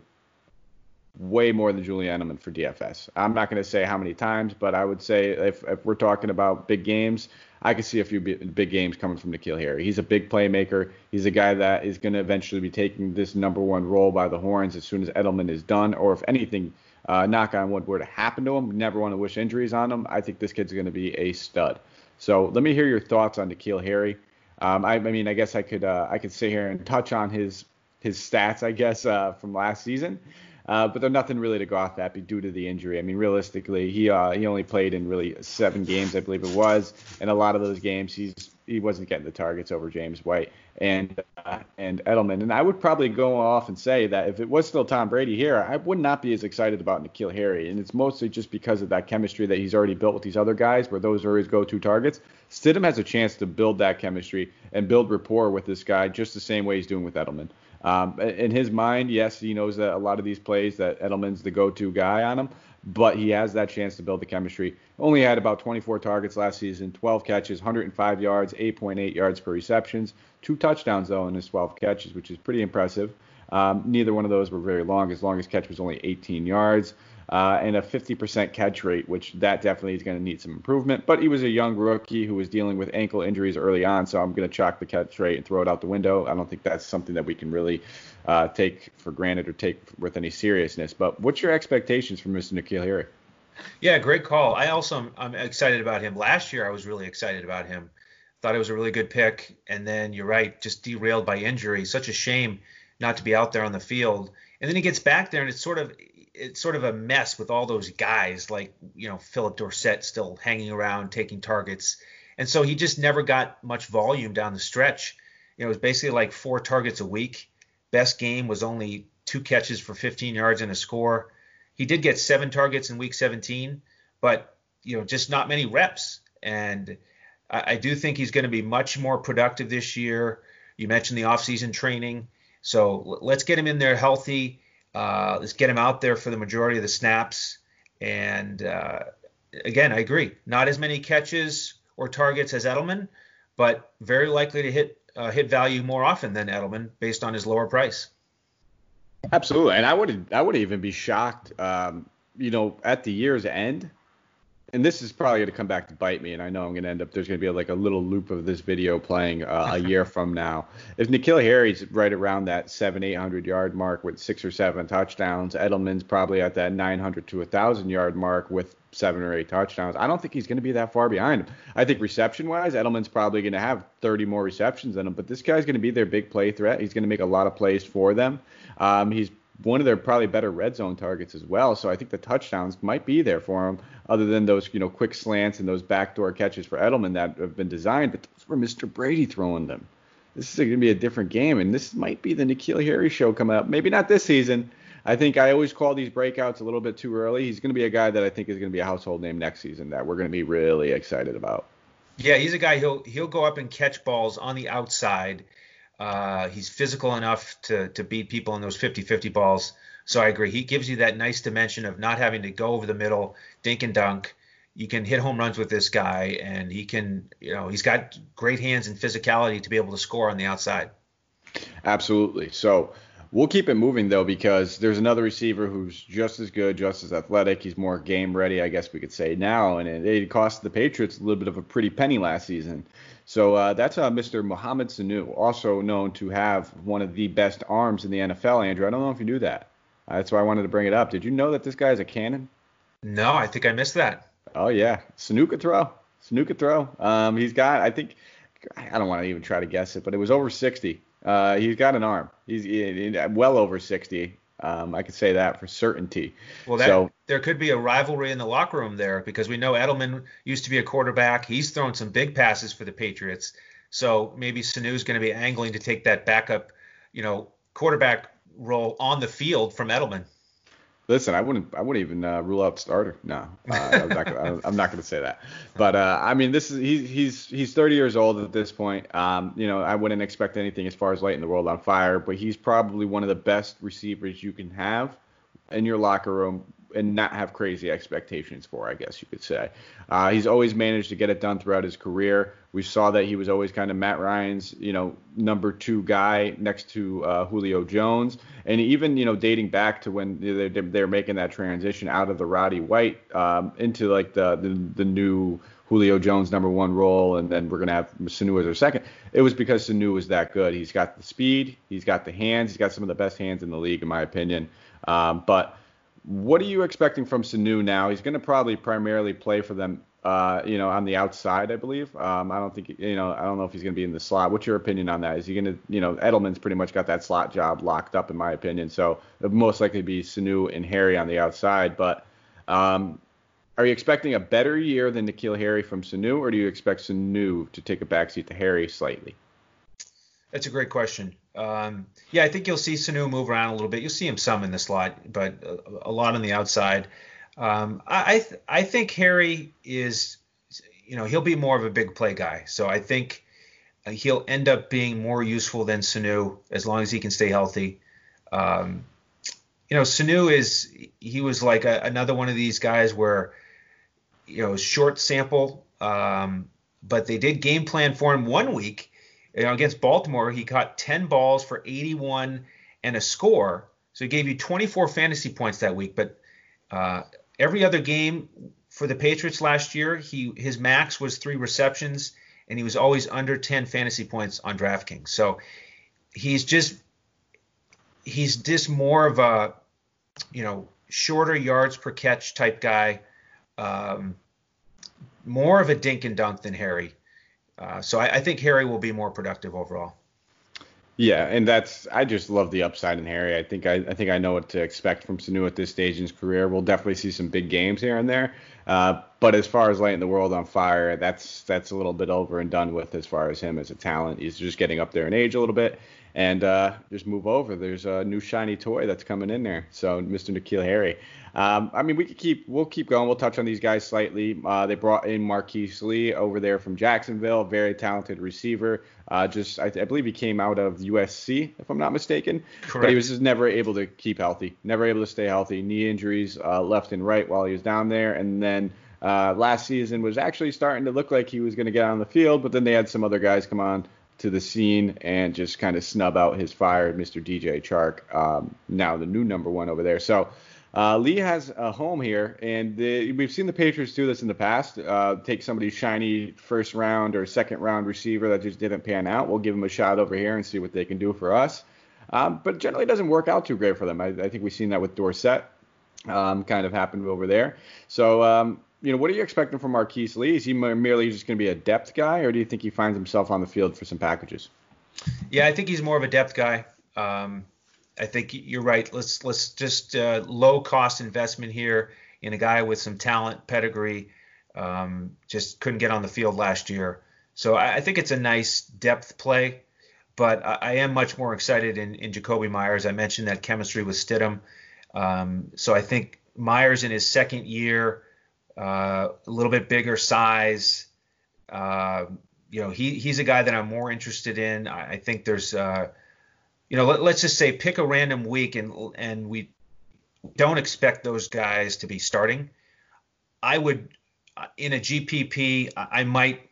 Speaker 1: way more than Julian Edelman for DFS. I'm not going to say how many times, but I would say if, if we're talking about big games, I could see a few big games coming from N'Keal Harry. He's a big playmaker. He's a guy that is going to eventually be taking this number one role by the horns as soon as Edelman is done, or if anything, uh, knock on wood, were to happen to him. Never want to wish injuries on him. I think this kid's going to be a stud. So let me hear your thoughts on N'Keal Harry. Um, I, I, mean, I guess I could uh, I could sit here and touch on his his stats, I guess, uh, from last season. Uh, but they're nothing really to go off at due to the injury. I mean, realistically, he uh, he only played in really seven games, I believe it was, and a lot of those games he's he wasn't getting the targets over James White and uh, and Edelman. And I would probably go off and say that if it was still Tom Brady here, I would not be as excited about N'Keal Harry. And it's mostly just because of that chemistry that he's already built with these other guys, where those are his go-to targets. Stidham has a chance to build that chemistry and build rapport with this guy just the same way he's doing with Edelman. Um, in his mind, yes, he knows that a lot of these plays that Edelman's the go-to guy on them, but he has that chance to build the chemistry. Only had about 24 targets last season, 12 catches, 105 yards, 8.8 yards per receptions, two touchdowns though in his 12 catches, which is pretty impressive. Um, neither one of those were very long. His longest catch was only 18 yards uh, and a 50% catch rate, which that definitely is going to need some improvement. But he was a young rookie who was dealing with ankle injuries early on, so I'm going to chalk the catch rate and throw it out the window. I don't think that's something that we can really uh, take for granted or take with any seriousness. But what's your expectations for Mr. N'Keal Harry?
Speaker 2: Yeah, great call. I also am, I'm excited about him. Last year, I was really excited about him. Thought it was a really good pick, and then you're right, just derailed by injury. Such a shame not to be out there on the field. And then he gets back there, and it's sort of it's sort of a mess with all those guys like you know Phillip Dorsett still hanging around taking targets, and so he just never got much volume down the stretch. You know, it was basically like four targets a week. Best game was only two catches for 15 yards and a score. He did get seven targets in week 17, but you know just not many reps. And I, I do think he's going to be much more productive this year. You mentioned the offseason training, so let's get him in there healthy uh, let's get him out there for the majority of the snaps. And uh, again, I agree. Not as many catches or targets as Edelman, but very likely to hit uh, hit value more often than Edelman based on his lower price.
Speaker 1: Absolutely, and I would I would even be shocked, um, you know, at the year's end and this is probably going to come back to bite me, and I know I'm going to end up. There's going to be like a little loop of this video playing uh, a year from now. If N'Keal Harry's right around that seven, eight hundred yard mark with six or seven touchdowns, Edelman's probably at that 900 to a thousand yard mark with seven or eight touchdowns. I don't think he's going to be that far behind him. I think reception wise, Edelman's probably going to have 30 more receptions than him, but this guy's going to be their big play threat. He's going to make a lot of plays for them. Um, he's one of their probably better red zone targets as well. So I think the touchdowns might be there for him, other than those you know quick slants and those backdoor catches for Edelman that have been designed. But those were Mr. Brady throwing them. This is going to be a different game, and this might be the N'Keal Harry show coming up. Maybe not this season. I think I always call these breakouts a little bit too early. He's going to be a guy that I think is going to be a household name next season that we're going to be really excited about.
Speaker 2: Yeah, he's a guy he'll he'll go up and catch balls on the outside uh, he's physical enough to to beat people in those 50-50 balls. So I agree. He gives you that nice dimension of not having to go over the middle, dink and dunk. You can hit home runs with this guy, and he can, you know, he's got great hands and physicality to be able to score on the outside.
Speaker 1: Absolutely. So we'll keep it moving though, because there's another receiver who's just as good, just as athletic. He's more game ready, I guess we could say now, and it, it cost the Patriots a little bit of a pretty penny last season. So uh, that's uh, Mr. Mohamed Sanu, also known to have one of the best arms in the NFL. Andrew, I don't know if you knew that. Uh, that's why I wanted to bring it up. Did you know that this guy is a cannon?
Speaker 2: No, I think I missed that.
Speaker 1: Oh yeah, Sanu could throw. Sanu could throw. Um, he's got, I think, I don't want to even try to guess it, but it was over 60. Uh, he's got an arm. He's he, he, well over 60. Um, I could say that for certainty.
Speaker 2: Well, that, so, there could be a rivalry in the locker room there because we know Edelman used to be a quarterback. He's thrown some big passes for the Patriots. So maybe Sanu's going to be angling to take that backup, you know, quarterback role on the field from Edelman.
Speaker 1: Listen, I wouldn't. I wouldn't even uh, rule out starter. No, uh, I'm not. Gonna, I'm not going to say that. But uh, I mean, this is he's he's he's 30 years old at this point. Um, you know, I wouldn't expect anything as far as lighting the world on fire. But he's probably one of the best receivers you can have in your locker room and not have crazy expectations for, I guess you could say. Uh, he's always managed to get it done throughout his career. We saw that he was always kind of Matt Ryan's, you know, number two guy next to uh, Julio Jones, and even you know dating back to when they're, they're making that transition out of the Roddy White um, into like the, the the new Julio Jones number one role, and then we're gonna have Sanu as our second. It was because Sanu was that good. He's got the speed, he's got the hands, he's got some of the best hands in the league, in my opinion. Um, but what are you expecting from Sanu now? He's going to probably primarily play for them uh, you know, on the outside, I believe. Um, I don't think, you know, I don't know if he's going to be in the slot. What's your opinion on that? Is he going to, you know, Edelman's pretty much got that slot job locked up, in my opinion. So it most likely be Sanu and Harry on the outside. But um, are you expecting a better year than N'Keal Harry from Sanu, or do you expect Sanu to take a backseat to Harry slightly?
Speaker 2: That's a great question. Um, yeah, I think you'll see Sanu move around a little bit. You'll see him some in the slot, but a, a lot on the outside. Um, I th- I think Harry is, you know, he'll be more of a big play guy. So I think uh, he'll end up being more useful than Sanu as long as he can stay healthy. Um, you know, Sanu is he was like a, another one of these guys where, you know, short sample, um, but they did game plan for him one week. You know, against Baltimore, he caught 10 balls for 81 and a score. So he gave you 24 fantasy points that week, but uh, every other game for the Patriots last year, he his max was three receptions, and he was always under 10 fantasy points on DraftKings. So he's just he's just more of a you know shorter yards per catch type guy, um, more of a dink and dunk than Harry. Uh, so I, I think Harry will be more productive overall.
Speaker 1: Yeah, and that's I just love the upside in Harry. I think I, I think I know what to expect from Sanu at this stage in his career. We'll definitely see some big games here and there. Uh, but as far as lighting the world on fire, that's that's a little bit over and done with as far as him as a talent. He's just getting up there in age a little bit, and uh, just move over. There's a new shiny toy that's coming in there. So Mr. N'Keal Harry. Um, I mean, we could keep we'll keep going. We'll touch on these guys slightly. Uh, they brought in Marquise Lee over there from Jacksonville, very talented receiver. Uh, just I, I, believe he came out of USC, if I'm not mistaken. Correct. But he was just never able to keep healthy, never able to stay healthy. Knee injuries uh, left and right while he was down there, and then. Uh, last season was actually starting to look like he was going to get on the field, but then they had some other guys come on to the scene and just kind of snub out his fire, Mr. DJ Chark, um, now the new number one over there. So uh, Lee has a home here, and the, we've seen the Patriots do this in the past. Uh, take somebody's shiny first round or second round receiver that just didn't pan out. We'll give them a shot over here and see what they can do for us. Um, but generally, it doesn't work out too great for them. I, I think we've seen that with Dorsett, um, kind of happened over there. So, um, you know, what are you expecting from Marquise Lee? Is he merely just going to be a depth guy, or do you think he finds himself on the field for some packages?
Speaker 2: Yeah, I think he's more of a depth guy. Um, I think you're right. Let's let's just uh, low cost investment here in a guy with some talent, pedigree. Um, just couldn't get on the field last year, so I, I think it's a nice depth play. But I, I am much more excited in, in Jakobi Meyers. I mentioned that chemistry with Stidham, um, so I think Meyers in his second year, uh, a little bit bigger size. Uh, you know, he he's a guy that I'm more interested in. I, I think there's uh, you know, let, us just say pick a random week and and we don't expect those guys to be starting. I would in a GPP, I might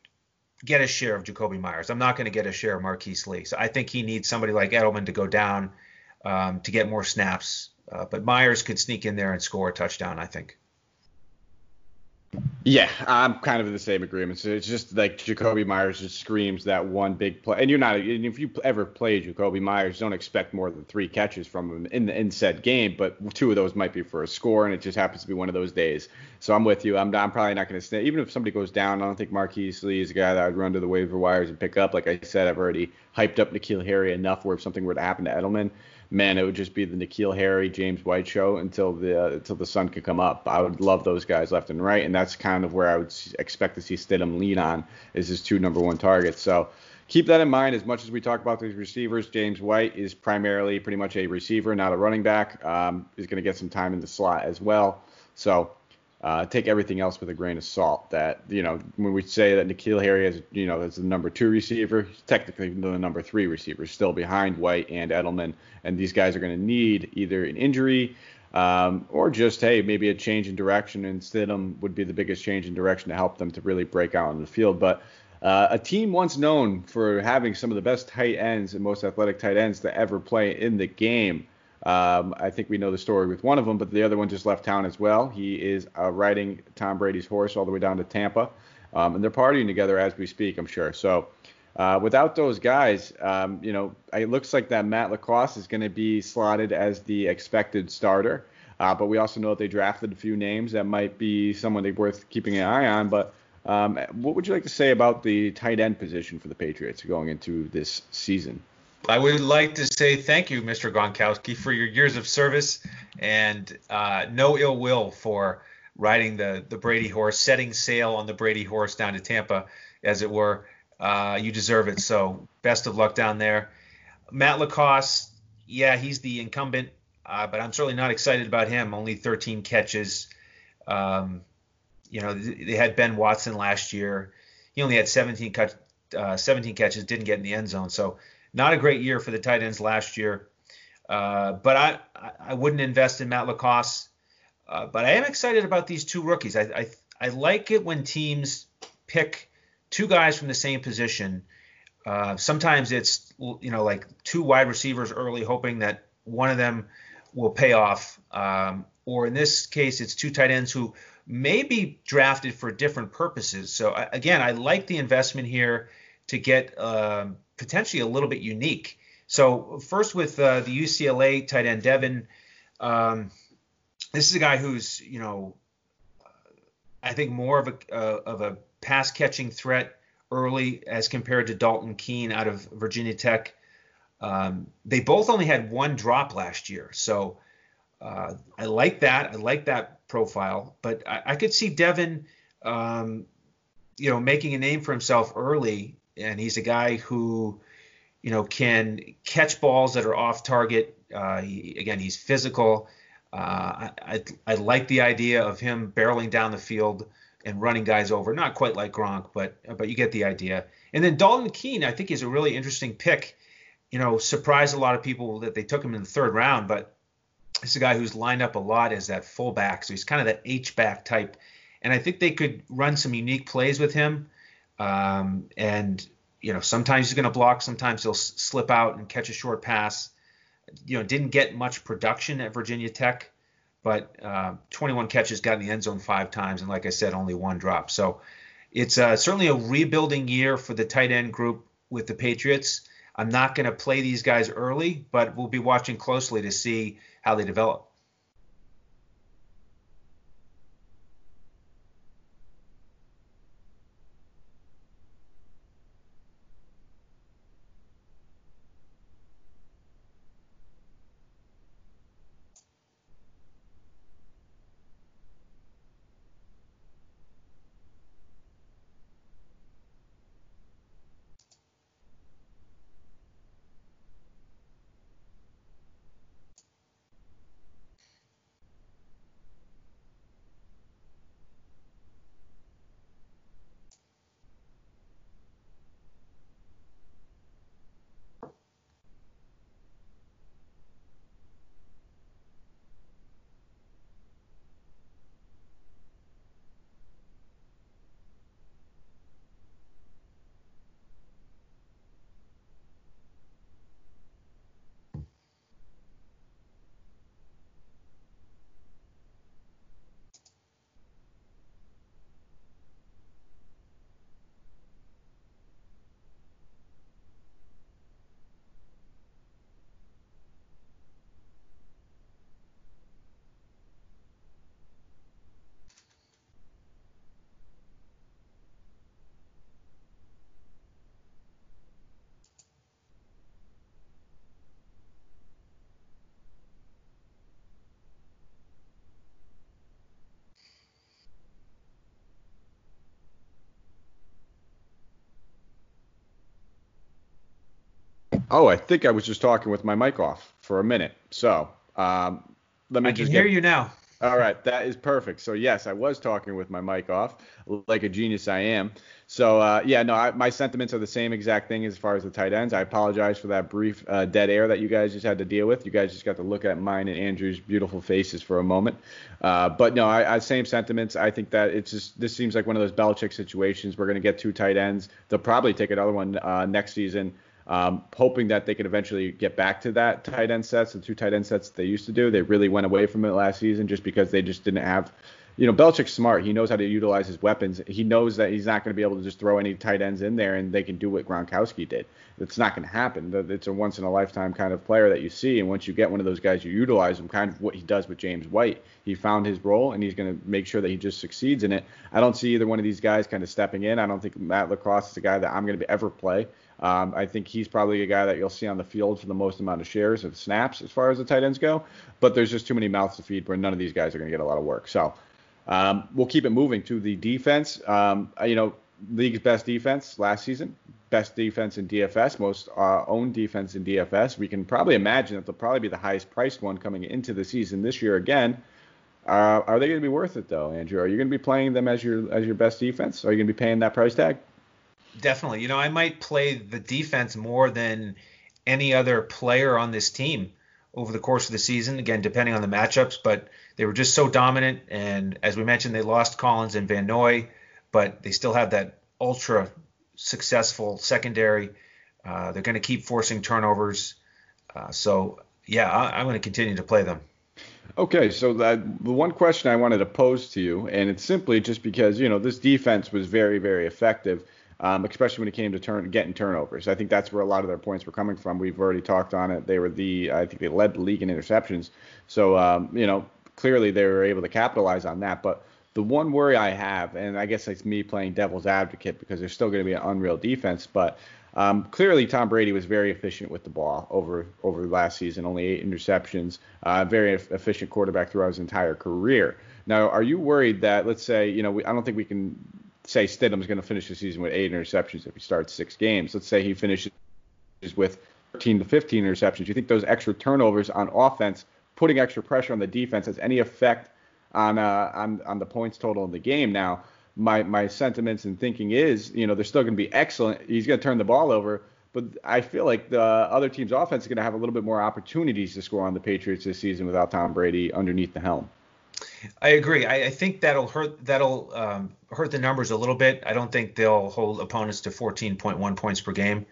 Speaker 2: get a share of Jakobi Meyers. I'm not going to get a share of Marquise Lee. So I think he needs somebody like Edelman to go down um, to get more snaps. Uh, but Meyers could sneak in there and score a touchdown. I think.
Speaker 1: Yeah, I'm kind of in the same agreement. So it's just like Jakobi Meyers just screams that one big play. And you're not, and if you ever play Jakobi Meyers, don't expect more than three catches from him in the in said game. But two of those might be for a score, and it just happens to be one of those days. So I'm with you. I'm, I'm probably not going to stay. Even if somebody goes down, I don't think Marquise Lee is a guy that I'd run to the waiver wires and pick up. Like I said, I've already hyped up N'Keal Harry enough where if something were to happen to Edelman, man, it would just be the N'Keal Harry, James White show until the uh, until the sun could come up. I would love those guys left and right, and that's kind of where I would expect to see Stidham lean on is his two number one targets. So keep that in mind. As much as we talk about these receivers, James White is primarily pretty much a receiver, not a running back. Um, he's going to get some time in the slot as well. So uh, take everything else with a grain of salt. That you know, when we say that N'Keal Harry is, you know, is the number two receiver, technically the number three receiver, still behind White and Edelman, and these guys are going to need either an injury um, or just hey, maybe a change in direction. And Stidham would be the biggest change in direction to help them to really break out on the field. But uh, a team once known for having some of the best tight ends and most athletic tight ends to ever play in the game um, I think we know the story with one of them, but the other one just left town as well. He is uh, riding Tom Brady's horse all the way down to Tampa, um, and they're partying together as we speak, I'm sure. So uh, without those guys, um, you know, it looks like that Matt LaCosse is going to be slotted as the expected starter. Uh, but we also know that they drafted a few names that might be someone they worth keeping an eye on. But Um, what would you like to say about the tight end position for the Patriots going into this season?
Speaker 2: I would like to say thank you, Mr. Gronkowski, for your years of service and uh, no ill will for riding the the Brady horse, setting sail on the Brady horse down to Tampa, as it were. Uh, you deserve it. So best of luck down there. Matt LaCosse, yeah, he's the incumbent, uh, but I'm certainly not excited about him. Only 13 catches. Um, you know, they had Ben Watson last year. He only had 17, cut, uh, 17 catches, didn't get in the end zone. So not a great year for the tight ends last year. Uh, but I, I wouldn't invest in Matt LaCosse. Uh, but I am excited about these two rookies. I, I, I like it when teams pick two guys from the same position. Uh, sometimes it's you know like two wide receivers early, hoping that one of them will pay off. Um, or in this case, it's two tight ends who may be drafted for different purposes. So again, I like the investment here to get um, potentially a little bit unique. So first with uh, the UCLA tight end Devin, um, this is a guy who's you know I think more of a uh, of a pass catching threat early as compared to Dalton Keene out of Virginia Tech. Um, they both only had one drop last year, so uh, I like that. I like that profile, but I, I could see Devin, um, you know, making a name for himself early and he's a guy who, you know, can catch balls that are off target. Uh, he, again, he's physical. Uh, I, I, like the idea of him barreling down the field and running guys over. Not quite like Gronk, but but you get the idea. And then Dalton Keene, I think, is a really interesting pick. You know, surprised a lot of people that they took him in the third round, but he's a guy who's lined up a lot as that fullback, so he's kind of that H back type. And I think they could run some unique plays with him. Um, and you know, sometimes he's going to block, sometimes he'll s- slip out and catch a short pass. You know, didn't get much production at Virginia Tech, but uh, 21 catches, got in the end zone five times, and like I said, only one drop. So it's uh, certainly a rebuilding year for the tight end group with the Patriots. I'm not going to play these guys early, but we'll be watching closely to see how they develop.
Speaker 1: Oh, I think I was just talking with my mic off for a minute. So um, let me
Speaker 2: I
Speaker 1: just
Speaker 2: can hear
Speaker 1: get,
Speaker 2: you now.
Speaker 1: All right, that is perfect. So yes, I was talking with my mic off, like a genius I am. So uh, yeah, no, I, my sentiments are the same exact thing as far as the tight ends. I apologize for that brief uh, dead air that you guys just had to deal with. You guys just got to look at mine and Andrew's beautiful faces for a moment. Uh, but no, I, I same sentiments. I think that it's just this seems like one of those Belichick situations. We're gonna get two tight ends. They'll probably take another one uh, next season. Um, hoping that they could eventually get back to that tight end sets, the two tight end sets they used to do. They really went away from it last season just because they just didn't have, you know, Belichick's smart. He knows how to utilize his weapons. He knows that he's not going to be able to just throw any tight ends in there and they can do what Gronkowski did. It's not going to happen. It's a once in a lifetime kind of player that you see. And once you get one of those guys, you utilize him, kind of what he does with James White. He found his role and he's going to make sure that he just succeeds in it. I don't see either one of these guys kind of stepping in. I don't think Matt LaCosse is a guy that I'm going to ever play. Um, I think he's probably a guy that you'll see on the field for the most amount of shares of snaps as far as the tight ends go. But there's just too many mouths to feed where none of these guys are going to get a lot of work. So um, we'll keep it moving to the defense. Um, you know, league's best defense last season, best defense in DFS, most uh, owned defense in DFS. We can probably imagine that they'll probably be the highest priced one coming into the season this year again. Uh, are they going to be worth it though, Andrew? Are you going to be playing them as your as your best defense? Are you going to be paying that price tag?
Speaker 2: Definitely. You know, I might play the defense more than any other player on this team over the course of the season. Again, depending on the matchups, but they were just so dominant. And as we mentioned, they lost Collins and Van Noy, but they still have that ultra successful secondary. Uh, they're going to keep forcing turnovers. Uh, so yeah, I, am going to continue to play them.
Speaker 1: Okay, so that, the one question I wanted to pose to you, and it's simply just because you know this defense was very, very effective, um, especially when it came to turn getting turnovers. I think that's where a lot of their points were coming from. We've already talked on it. They were the, I think they led the league in interceptions. So um, you know, clearly they were able to capitalize on that. But the one worry I have, and I guess it's me playing devil's advocate because there's still going to be an unreal defense, but um, clearly Tom Brady was very efficient with the ball over over last season, only eight interceptions, uh, very efficient quarterback throughout his entire career. Now, are you worried that, let's say, you know, we, I don't think we can say Stidham's going to finish the season with eight interceptions if he starts six games. Let's say he finishes with 13 to 15 interceptions. You think those extra turnovers on offense, putting extra pressure on the defense, has any effect on uh, on on the points total in the game. Now, my my sentiments and thinking is, you know, they're still going to be excellent. He's going to turn the ball over, but I feel like the other team's offense is going to have a little bit more opportunities to score on the Patriots this season without Tom Brady underneath the helm.
Speaker 2: I agree. I, I think that'll hurt that'll um, hurt the numbers a little bit. I don't think they'll hold opponents to 14.1 points per game.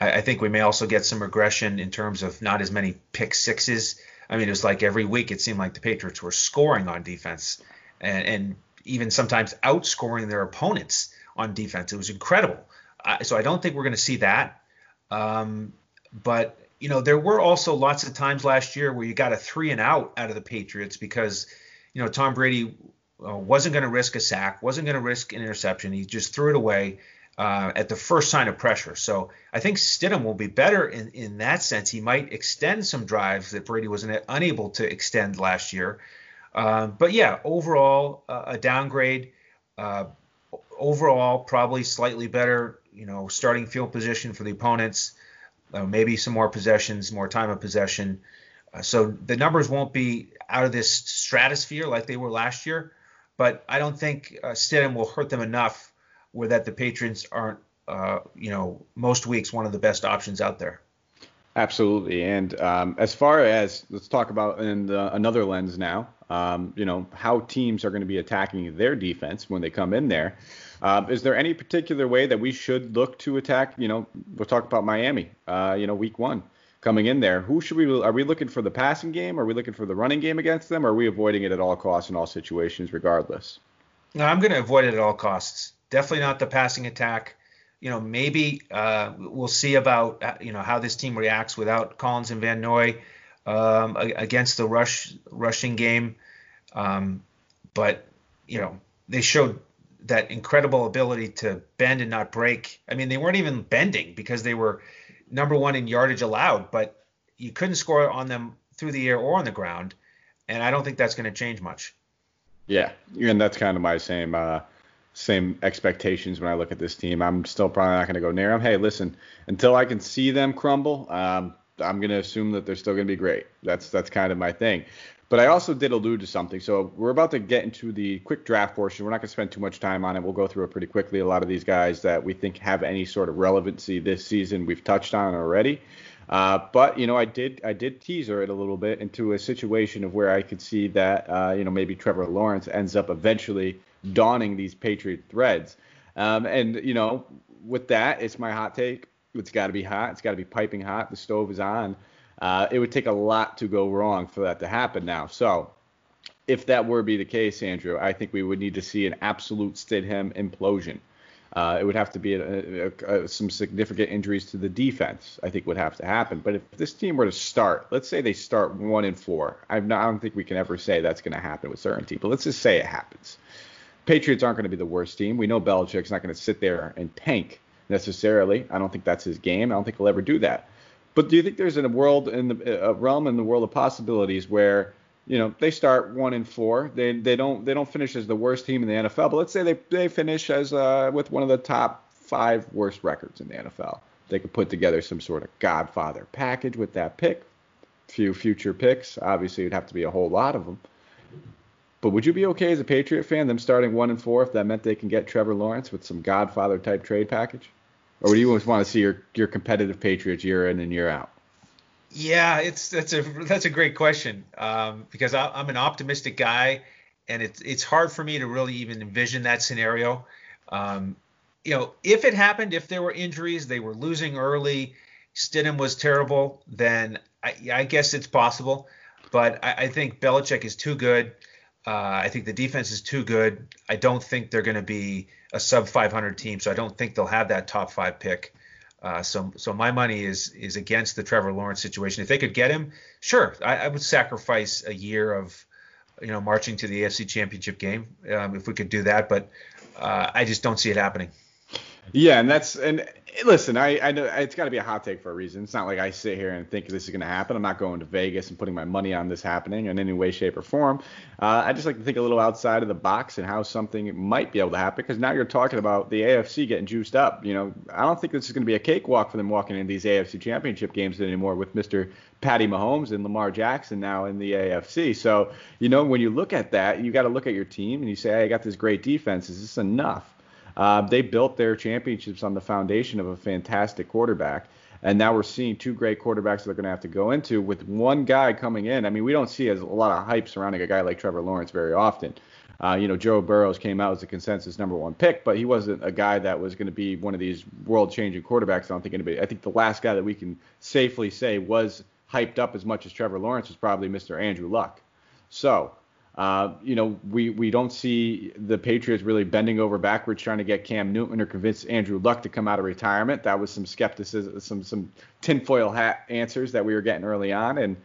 Speaker 2: I, I think we may also get some regression in terms of not as many pick sixes I mean, it was like every week it seemed like the Patriots were scoring on defense and, and even sometimes outscoring their opponents on defense. It was incredible. Uh, so I don't think we're going to see that. Um, but you know, there were also lots of times last year where you got a three and out out of the Patriots because you know Tom Brady uh, wasn't going to risk a sack, wasn't going to risk an interception. He just threw it away uh, at the first sign of pressure. So I think Stidham will be better in, in that sense. He might extend some drives that Brady was unable to extend last year. Uh, but yeah, overall uh, a downgrade. Uh, overall, probably slightly better. You know, starting field position for the opponents. Maybe some more possessions, more time of possession. Uh, so the numbers won't be out of this stratosphere like they were last year. But I don't think Stidham will hurt them enough where that the Patriots aren't, uh, you know, most weeks one of the best options out there.
Speaker 1: Absolutely. And um, as far as let's talk about in the, another lens now, um, you know, how teams are going to be attacking their defense when they come in there. Um, is there any particular way that we should look to attack? You know, we'll talk about Miami. Uh, you know, week one coming in there. Who should we? Are we looking for the passing game? Are we looking for the running game against them? Or are we avoiding it at all costs in all situations, regardless?
Speaker 2: No, I'm going to avoid it at all costs definitely not the passing attack. You know, maybe uh, we'll see about uh, you know how this team reacts without Collins and Van Noy um, against the rush rushing game. Um, but you know, they showed that incredible ability to bend and not break. I mean, they weren't even bending because they were number one in yardage allowed, but you couldn't score on them through the air or on the ground, and I don't think that's going to change much.
Speaker 1: Yeah, and that's kind of my same uh, same expectations when I look at this team. I'm still probably not going to go near them. Hey, listen, until I can see them crumble, um, I'm going to assume that they're still going to be great. That's that's kind of my thing. But I also did allude to something. So we're about to get into the quick draft portion. We're not going to spend too much time on it. We'll go through it pretty quickly. A lot of these guys that we think have any sort of relevancy this season, we've touched on already. Uh, but you know, I did I did teaser it a little bit into a situation of where I could see that uh, you know maybe Trevor Lawrence ends up eventually donning these Patriot threads. Um, and you know, with that, it's my hot take. It's got to be hot. It's got to be piping hot. The stove is on. Uh, it would take a lot to go wrong for that to happen now. So if that were to be the case, Andrew, I think we would need to see an absolute Stidham implosion. Uh, it would have to be a, a, a, some significant injuries to the defense. I think would have to happen. But if this team were to start, let's say they start one and four, not, i don't think we can ever say that's going to happen with certainty. But let's just say it happens. Patriots aren't going to be the worst team. We know Belichick's not going to sit there and tank necessarily. I don't think that's his game. I don't think he'll ever do that. But do you think there's a world in the a realm in the world of possibilities where you know they start one and four. They they don't they don't finish as the worst team in the NFL, but let's say they they finish as uh, with one of the top five worst records in the NFL. They could put together some sort of Godfather package with that pick, few future picks. Obviously, it'd have to be a whole lot of them. But would you be okay as a Patriot fan them starting one and four if that meant they can get Trevor Lawrence with some Godfather type trade package? Or do you want to see your your competitive Patriots year in and year out?
Speaker 2: Yeah, it's that's a that's a great question um, because I, am an optimistic guy, and it's it's hard for me to really even envision that scenario. Um, you know, if it happened, if there were injuries, they were losing early, Stidham was terrible, then I, I guess it's possible. But I, I think Belichick is too good. Uh, I think the defense is too good. I don't think they're going to be a sub 500 team, so I don't think they'll have that top five pick. Uh, so, so my money is is against the Trevor Lawrence situation. If they could get him, sure, I, I would sacrifice a year of, you know, marching to the AFC Championship game um, if we could do that. But uh, I just don't see it happening.
Speaker 1: Yeah, and that's and listen, I, I know it's got to be a hot take for a reason. It's not like I sit here and think this is going to happen. I'm not going to Vegas and putting my money on this happening in any way, shape, or form. Uh, I just like to think a little outside of the box and how something might be able to happen because now you're talking about the AFC getting juiced up. You know, I don't think this is going to be a cakewalk for them walking into these AFC Championship games anymore with Mr. Patty Mahomes and Lamar Jackson now in the AFC. So, you know, when you look at that, you got to look at your team and you say, hey, I got this great defense. Is this enough? Uh, they built their championships on the foundation of a fantastic quarterback. And now we're seeing two great quarterbacks that they're going to have to go into with one guy coming in. I mean, we don't see as a lot of hype surrounding a guy like Trevor Lawrence very often. Uh, you know, Joe Burrows came out as a consensus number one pick, but he wasn't a guy that was going to be one of these world-changing quarterbacks. I don't think anybody. I think the last guy that we can safely say was hyped up as much as Trevor Lawrence was probably Mr. Andrew Luck. So uh, you know, we, we don't see the Patriots really bending over backwards trying to get Cam Newton or convince Andrew Luck to come out of retirement. That was some skepticism, some some tinfoil hat answers that we were getting early on, and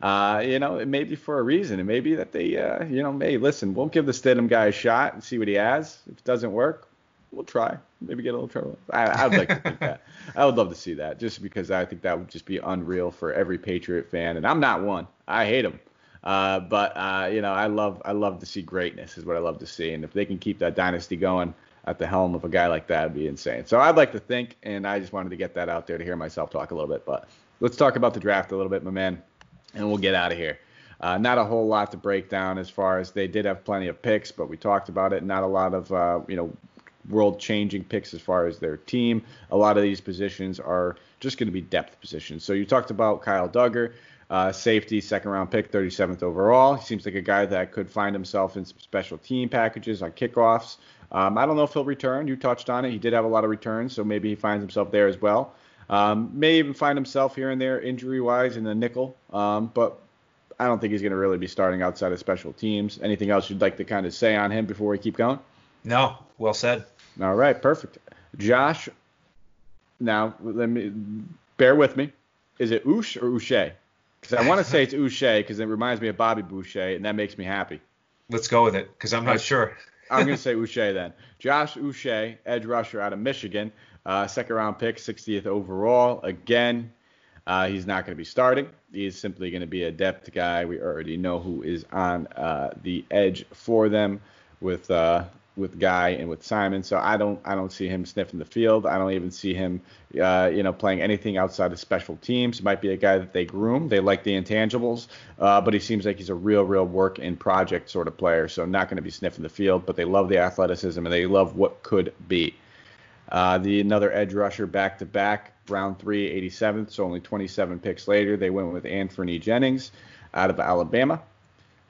Speaker 1: uh, you know, it may be for a reason. It may be that they, uh, you know, may listen. We'll give the Stidham guy a shot and see what he has. If it doesn't work, we'll try. Maybe get a little trouble. I, would like to think that. <laughs> I would love to see that, just because I think that would just be unreal for every Patriot fan, and I'm not one. I hate them. Uh, but uh, you know, I love I love to see greatness is what I love to see, and if they can keep that dynasty going at the helm of a guy like that, would be insane. So I'd like to think, and I just wanted to get that out there to hear myself talk a little bit. But let's talk about the draft a little bit, my man, and we'll get out of here. Uh, not a whole lot to break down as far as they did have plenty of picks, but we talked about it. Not a lot of uh, you know world-changing picks as far as their team. A lot of these positions are just going to be depth positions. So you talked about Kyle Dugger. Uh, safety, second round pick, 37th overall. He seems like a guy that could find himself in some special team packages on kickoffs. Um, I don't know if he'll return. You touched on it. He did have a lot of returns, so maybe he finds himself there as well. Um, may even find himself here and there injury wise in the nickel, um, but I don't think he's going to really be starting outside of special teams. Anything else you'd like to kind of say on him before we keep going?
Speaker 2: No, well said.
Speaker 1: All right, perfect. Josh, now let me bear with me. Is it Oosh or Uche? Because I want to say it's Uche because it reminds me of Bobby Boucher, and that makes me happy.
Speaker 2: Let's go with it because I'm not sure.
Speaker 1: I'm going <laughs> to say Uche then. Josh Uche, edge rusher out of Michigan, uh, second round pick, 60th overall. Again, uh, he's not going to be starting. He's simply going to be a depth guy. We already know who is on uh, the edge for them with uh, with Guy and with Simon. So I don't I don't see him sniffing the field. I don't even see him uh, you know playing anything outside of special teams. Might be a guy that they groom. They like the intangibles, uh, but he seems like he's a real real work in project sort of player. So not going to be sniffing the field, but they love the athleticism and they love what could be. Uh, the another edge rusher back to back, round three, 87th. So only 27 picks later, they went with Anfernee Jennings out of Alabama.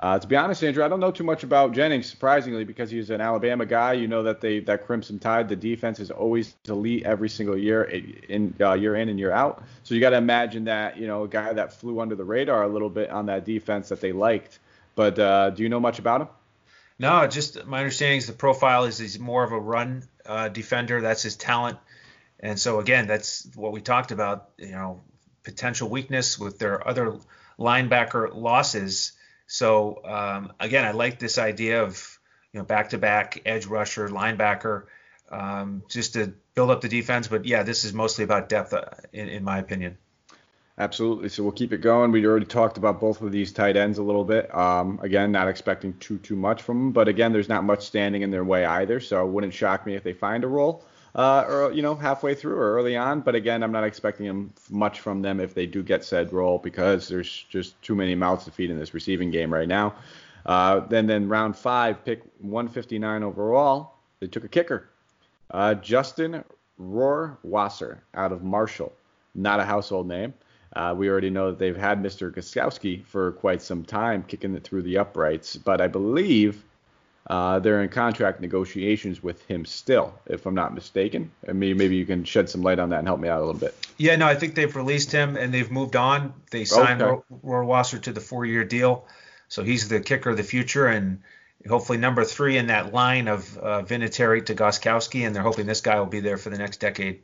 Speaker 1: Uh, to be honest, Andrew, I don't know too much about Jennings, surprisingly, because he's an Alabama guy. You know that they that Crimson Tide, the defense is always elite every single year, in uh, year in and year out. So you got to imagine that you know a guy that flew under the radar a little bit on that defense that they liked But uh, do you know much about him?
Speaker 2: No, just my understanding is the profile is he's more of a run uh, defender. That's his talent. And so again, that's what we talked about. You know, potential weakness with their other linebacker losses. So um, again, I like this idea of you know back-to-back edge rusher, linebacker, um, just to build up the defense. But yeah, this is mostly about depth, uh, in, in my opinion.
Speaker 1: Absolutely. So we'll keep it going. We already talked about both of these tight ends a little bit. Um, again, not expecting too too much from them, but again, there's not much standing in their way either. So it wouldn't shock me if they find a role, uh, or you know, halfway through or early on. But again, I'm not expecting much from them if they do get said role because there's just too many mouths to feed in this receiving game right now. Uh, then then round five, pick 159 overall. They took a kicker, uh, Justin Rohrwasser out of Marshall. Not a household name. Uh, we already know that they've had Mr. Gostkowski for quite some time, kicking it through the uprights. But I believe uh, they're in contract negotiations with him still, if I'm not mistaken. And maybe, maybe you can shed some light on that and help me out a little bit.
Speaker 2: Yeah, no, I think they've released him and they've moved on. They signed okay. Rohrwasser to the four-year deal, so he's the kicker of the future and hopefully number three in that line of uh, Vinatieri to Gostkowski, and they're hoping this guy will be there for the next decade.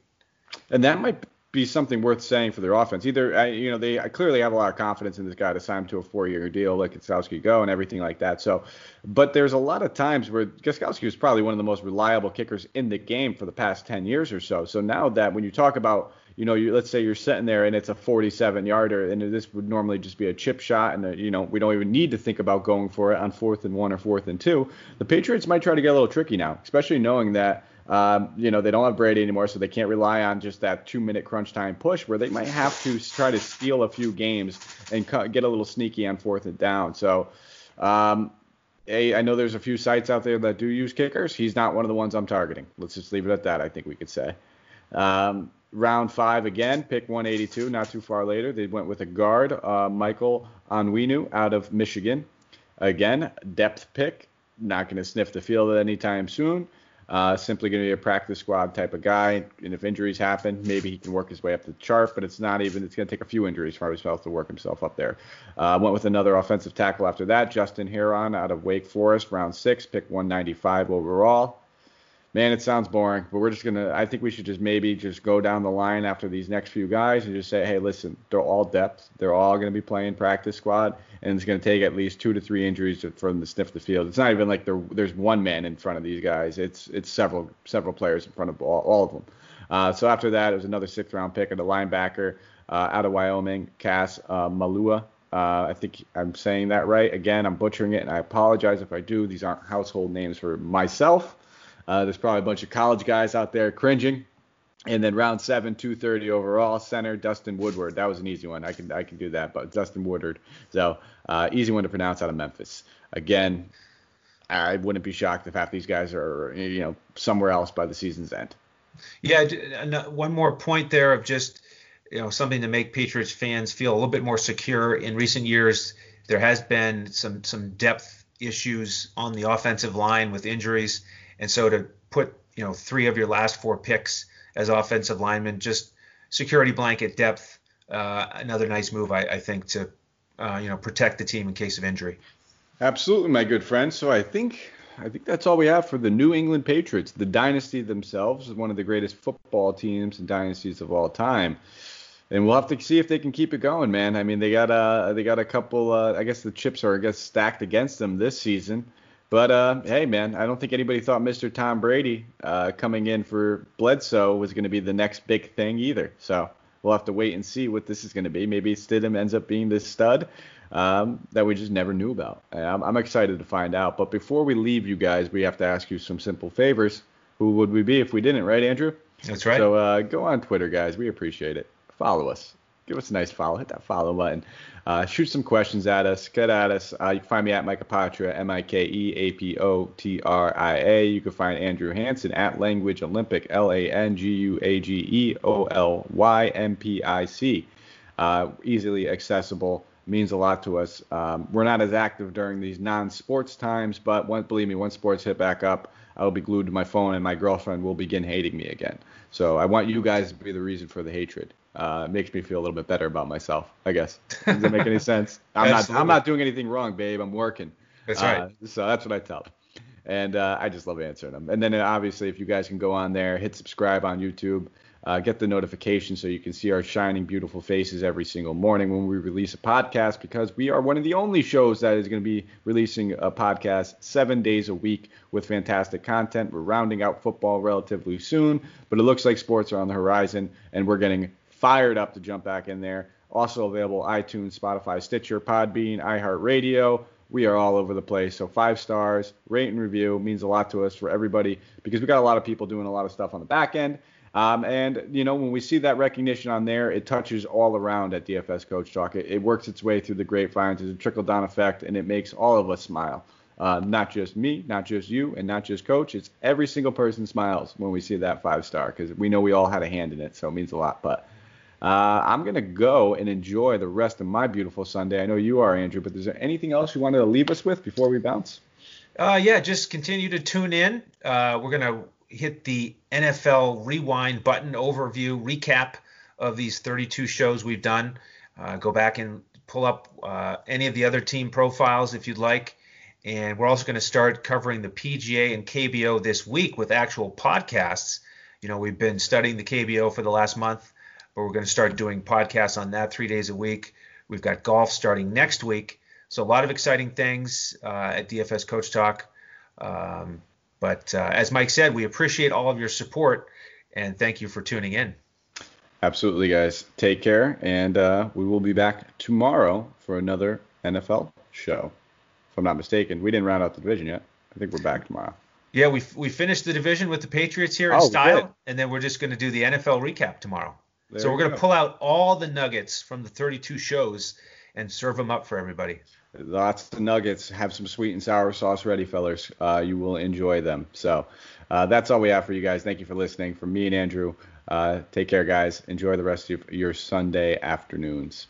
Speaker 1: And that might be something worth saying for their offense. Either you know they clearly have a lot of confidence in this guy to sign him to a four-year deal, let Gostkowski go and everything like that. So, but there's a lot of times where Gostkowski was probably one of the most reliable kickers in the game for the past 10 years or so. So now that when you talk about you know, you, let's say you're sitting there and it's a 47 yarder, and this would normally just be a chip shot, and a, you know we don't even need to think about going for it on fourth and one or fourth and two. The Patriots might try to get a little tricky now, especially knowing that um, you know, they don't have Brady anymore, so they can't rely on just that two minute crunch time push where they might have to try to steal a few games and get a little sneaky on fourth and down. So, um, a, I know there's a few sites out there that do use kickers. He's not one of the ones I'm targeting. Let's just leave it at that, I think we could say. Um, round five again, pick 182, not too far later. They went with a guard, uh, Michael Onwenu out of Michigan. Again, depth pick. Not going to sniff the field anytime soon. Uh, simply going to be a practice squad type of guy. And if injuries happen, maybe he can work his way up the chart, but it's not even, it's going to take a few injuries for himself to work himself up there. Uh, went with another offensive tackle after that, Justin Herron out of Wake Forest, round six, pick 195 overall man, it sounds boring, but we're just gonna. I think we should just maybe just go down the line after these next few guys and just say, hey, listen, they're all depth. They're all gonna be playing practice squad, and it's gonna take at least two to three injuries for them to sniff the field. It's not even like there's one man in front of these guys. It's it's several several players in front of all, all of them. Uh, so after that, it was another sixth round pick of a linebacker uh, out of Wyoming, Cass uh, Malua. Uh, I think I'm saying that right. Again, I'm butchering it, and I apologize if I do. These aren't household names for myself. Uh, there's probably a bunch of college guys out there cringing. And then round seven, 230 overall, center Dustin Woodard. That was an easy one. I can I can do that, but Dustin Woodard. So uh, easy one to pronounce out of Memphis. Again, I wouldn't be shocked if half these guys are you know somewhere else by the season's end.
Speaker 2: Yeah, one more point there of just you know something to make Patriots fans feel a little bit more secure. In recent years, there has been some some depth issues on the offensive line with injuries. And so to put, you know, three of your last four picks as offensive linemen, just security blanket depth, uh, another nice move, I, I think, to, uh, you know, protect the team in case of injury.
Speaker 1: Absolutely, my good friend. So I think I think that's all we have for the New England Patriots. The dynasty themselves is one of the greatest football teams and dynasties of all time. And we'll have to see if they can keep it going, man. I mean, they got a they got a couple. Uh, I guess the chips are I guess stacked against them this season. But uh, hey, man, I don't think anybody thought Mr. Tom Brady uh, coming in for Bledsoe was going to be the next big thing either. So we'll have to wait and see what this is going to be. Maybe Stidham ends up being this stud um, that we just never knew about. I'm, I'm excited to find out. But before we leave you guys, we have to ask you some simple favors. Who would we be if we didn't, right, Andrew?
Speaker 2: That's right.
Speaker 1: So uh, go on Twitter, guys. We appreciate it. Follow us give us a nice follow. Hit that follow button. Uh, shoot some questions at us. Get at us. Uh, you can find me at Mike Apotria, M-I-K-E-A-P-O-T-R-I-A. You can find Andrew Hanson at Language Olympic, L-A-N-G-U-A-G-E-O-L-Y-M-P-I-C. Uh, easily accessible means a lot to us. Um, we're not as active during these non-sports times, but when, believe me, once sports hit back up, I will be glued to my phone and my girlfriend will begin hating me again. So I want you guys to be the reason for the hatred. Uh, it makes me feel a little bit better about myself, I guess. Does that make any <laughs> sense? I'm not I'm not doing anything wrong, babe. I'm working.
Speaker 2: That's right.
Speaker 1: Uh, so that's what I tell them. And uh, I just love answering them. And then uh, obviously, if you guys can go on there, hit subscribe on YouTube, uh, get the notification so you can see our shining, beautiful faces every single morning when we release a podcast because we are one of the only shows that is going to be releasing a podcast seven days a week with fantastic content. We're rounding out football relatively soon, but it looks like sports are on the horizon and we're getting fired up to jump back in there. Also available iTunes, Spotify, Stitcher, Podbean, iHeartRadio. We are all over the place. So five stars, rate and review means a lot to us for everybody because we got a lot of people doing a lot of stuff on the back end. Um, and you know when we see that recognition on there, it touches all around at DFS Coach Talk. It, it works its way through the grapevines. There's a trickle down effect, and it makes all of us smile. Uh, not just me, not just you, and not just Coach. It's every single person smiles when we see that five star because we know we all had a hand in it, so it means a lot. But uh, I'm going to go and enjoy the rest of my beautiful Sunday. I know you are, Andrew, but is there anything else you wanted to leave us with before we bounce?
Speaker 2: Uh, yeah, just continue to tune in. Uh, we're going to hit the NFL rewind button overview recap of these 32 shows we've done. Uh, go back and pull up uh, any of the other team profiles if you'd like. And we're also going to start covering the PGA and KBO this week with actual podcasts. You know, we've been studying the KBO for the last month but we're going to start doing podcasts on that three days a week. We've got golf starting next week. So a lot of exciting things uh, at DFS Coach Talk. Um, but uh, as Mike said, we appreciate all of your support and thank you for tuning in.
Speaker 1: Absolutely, guys. Take care, and uh, we will be back tomorrow for another NFL show. If I'm not mistaken, we didn't round out the division yet. I think we're back tomorrow.
Speaker 2: Yeah, we we finished the division with the Patriots here in oh, style, and then we're just going to do the NFL recap tomorrow. There so we're going to pull out all the nuggets from the 32 shows and serve them up for everybody.
Speaker 1: Lots of nuggets. Have some sweet and sour sauce ready, fellas. Uh, you will enjoy them. So uh, that's all we have for you guys. Thank you for listening. From me and Andrew, uh, take care, guys. Enjoy the rest of your Sunday afternoons.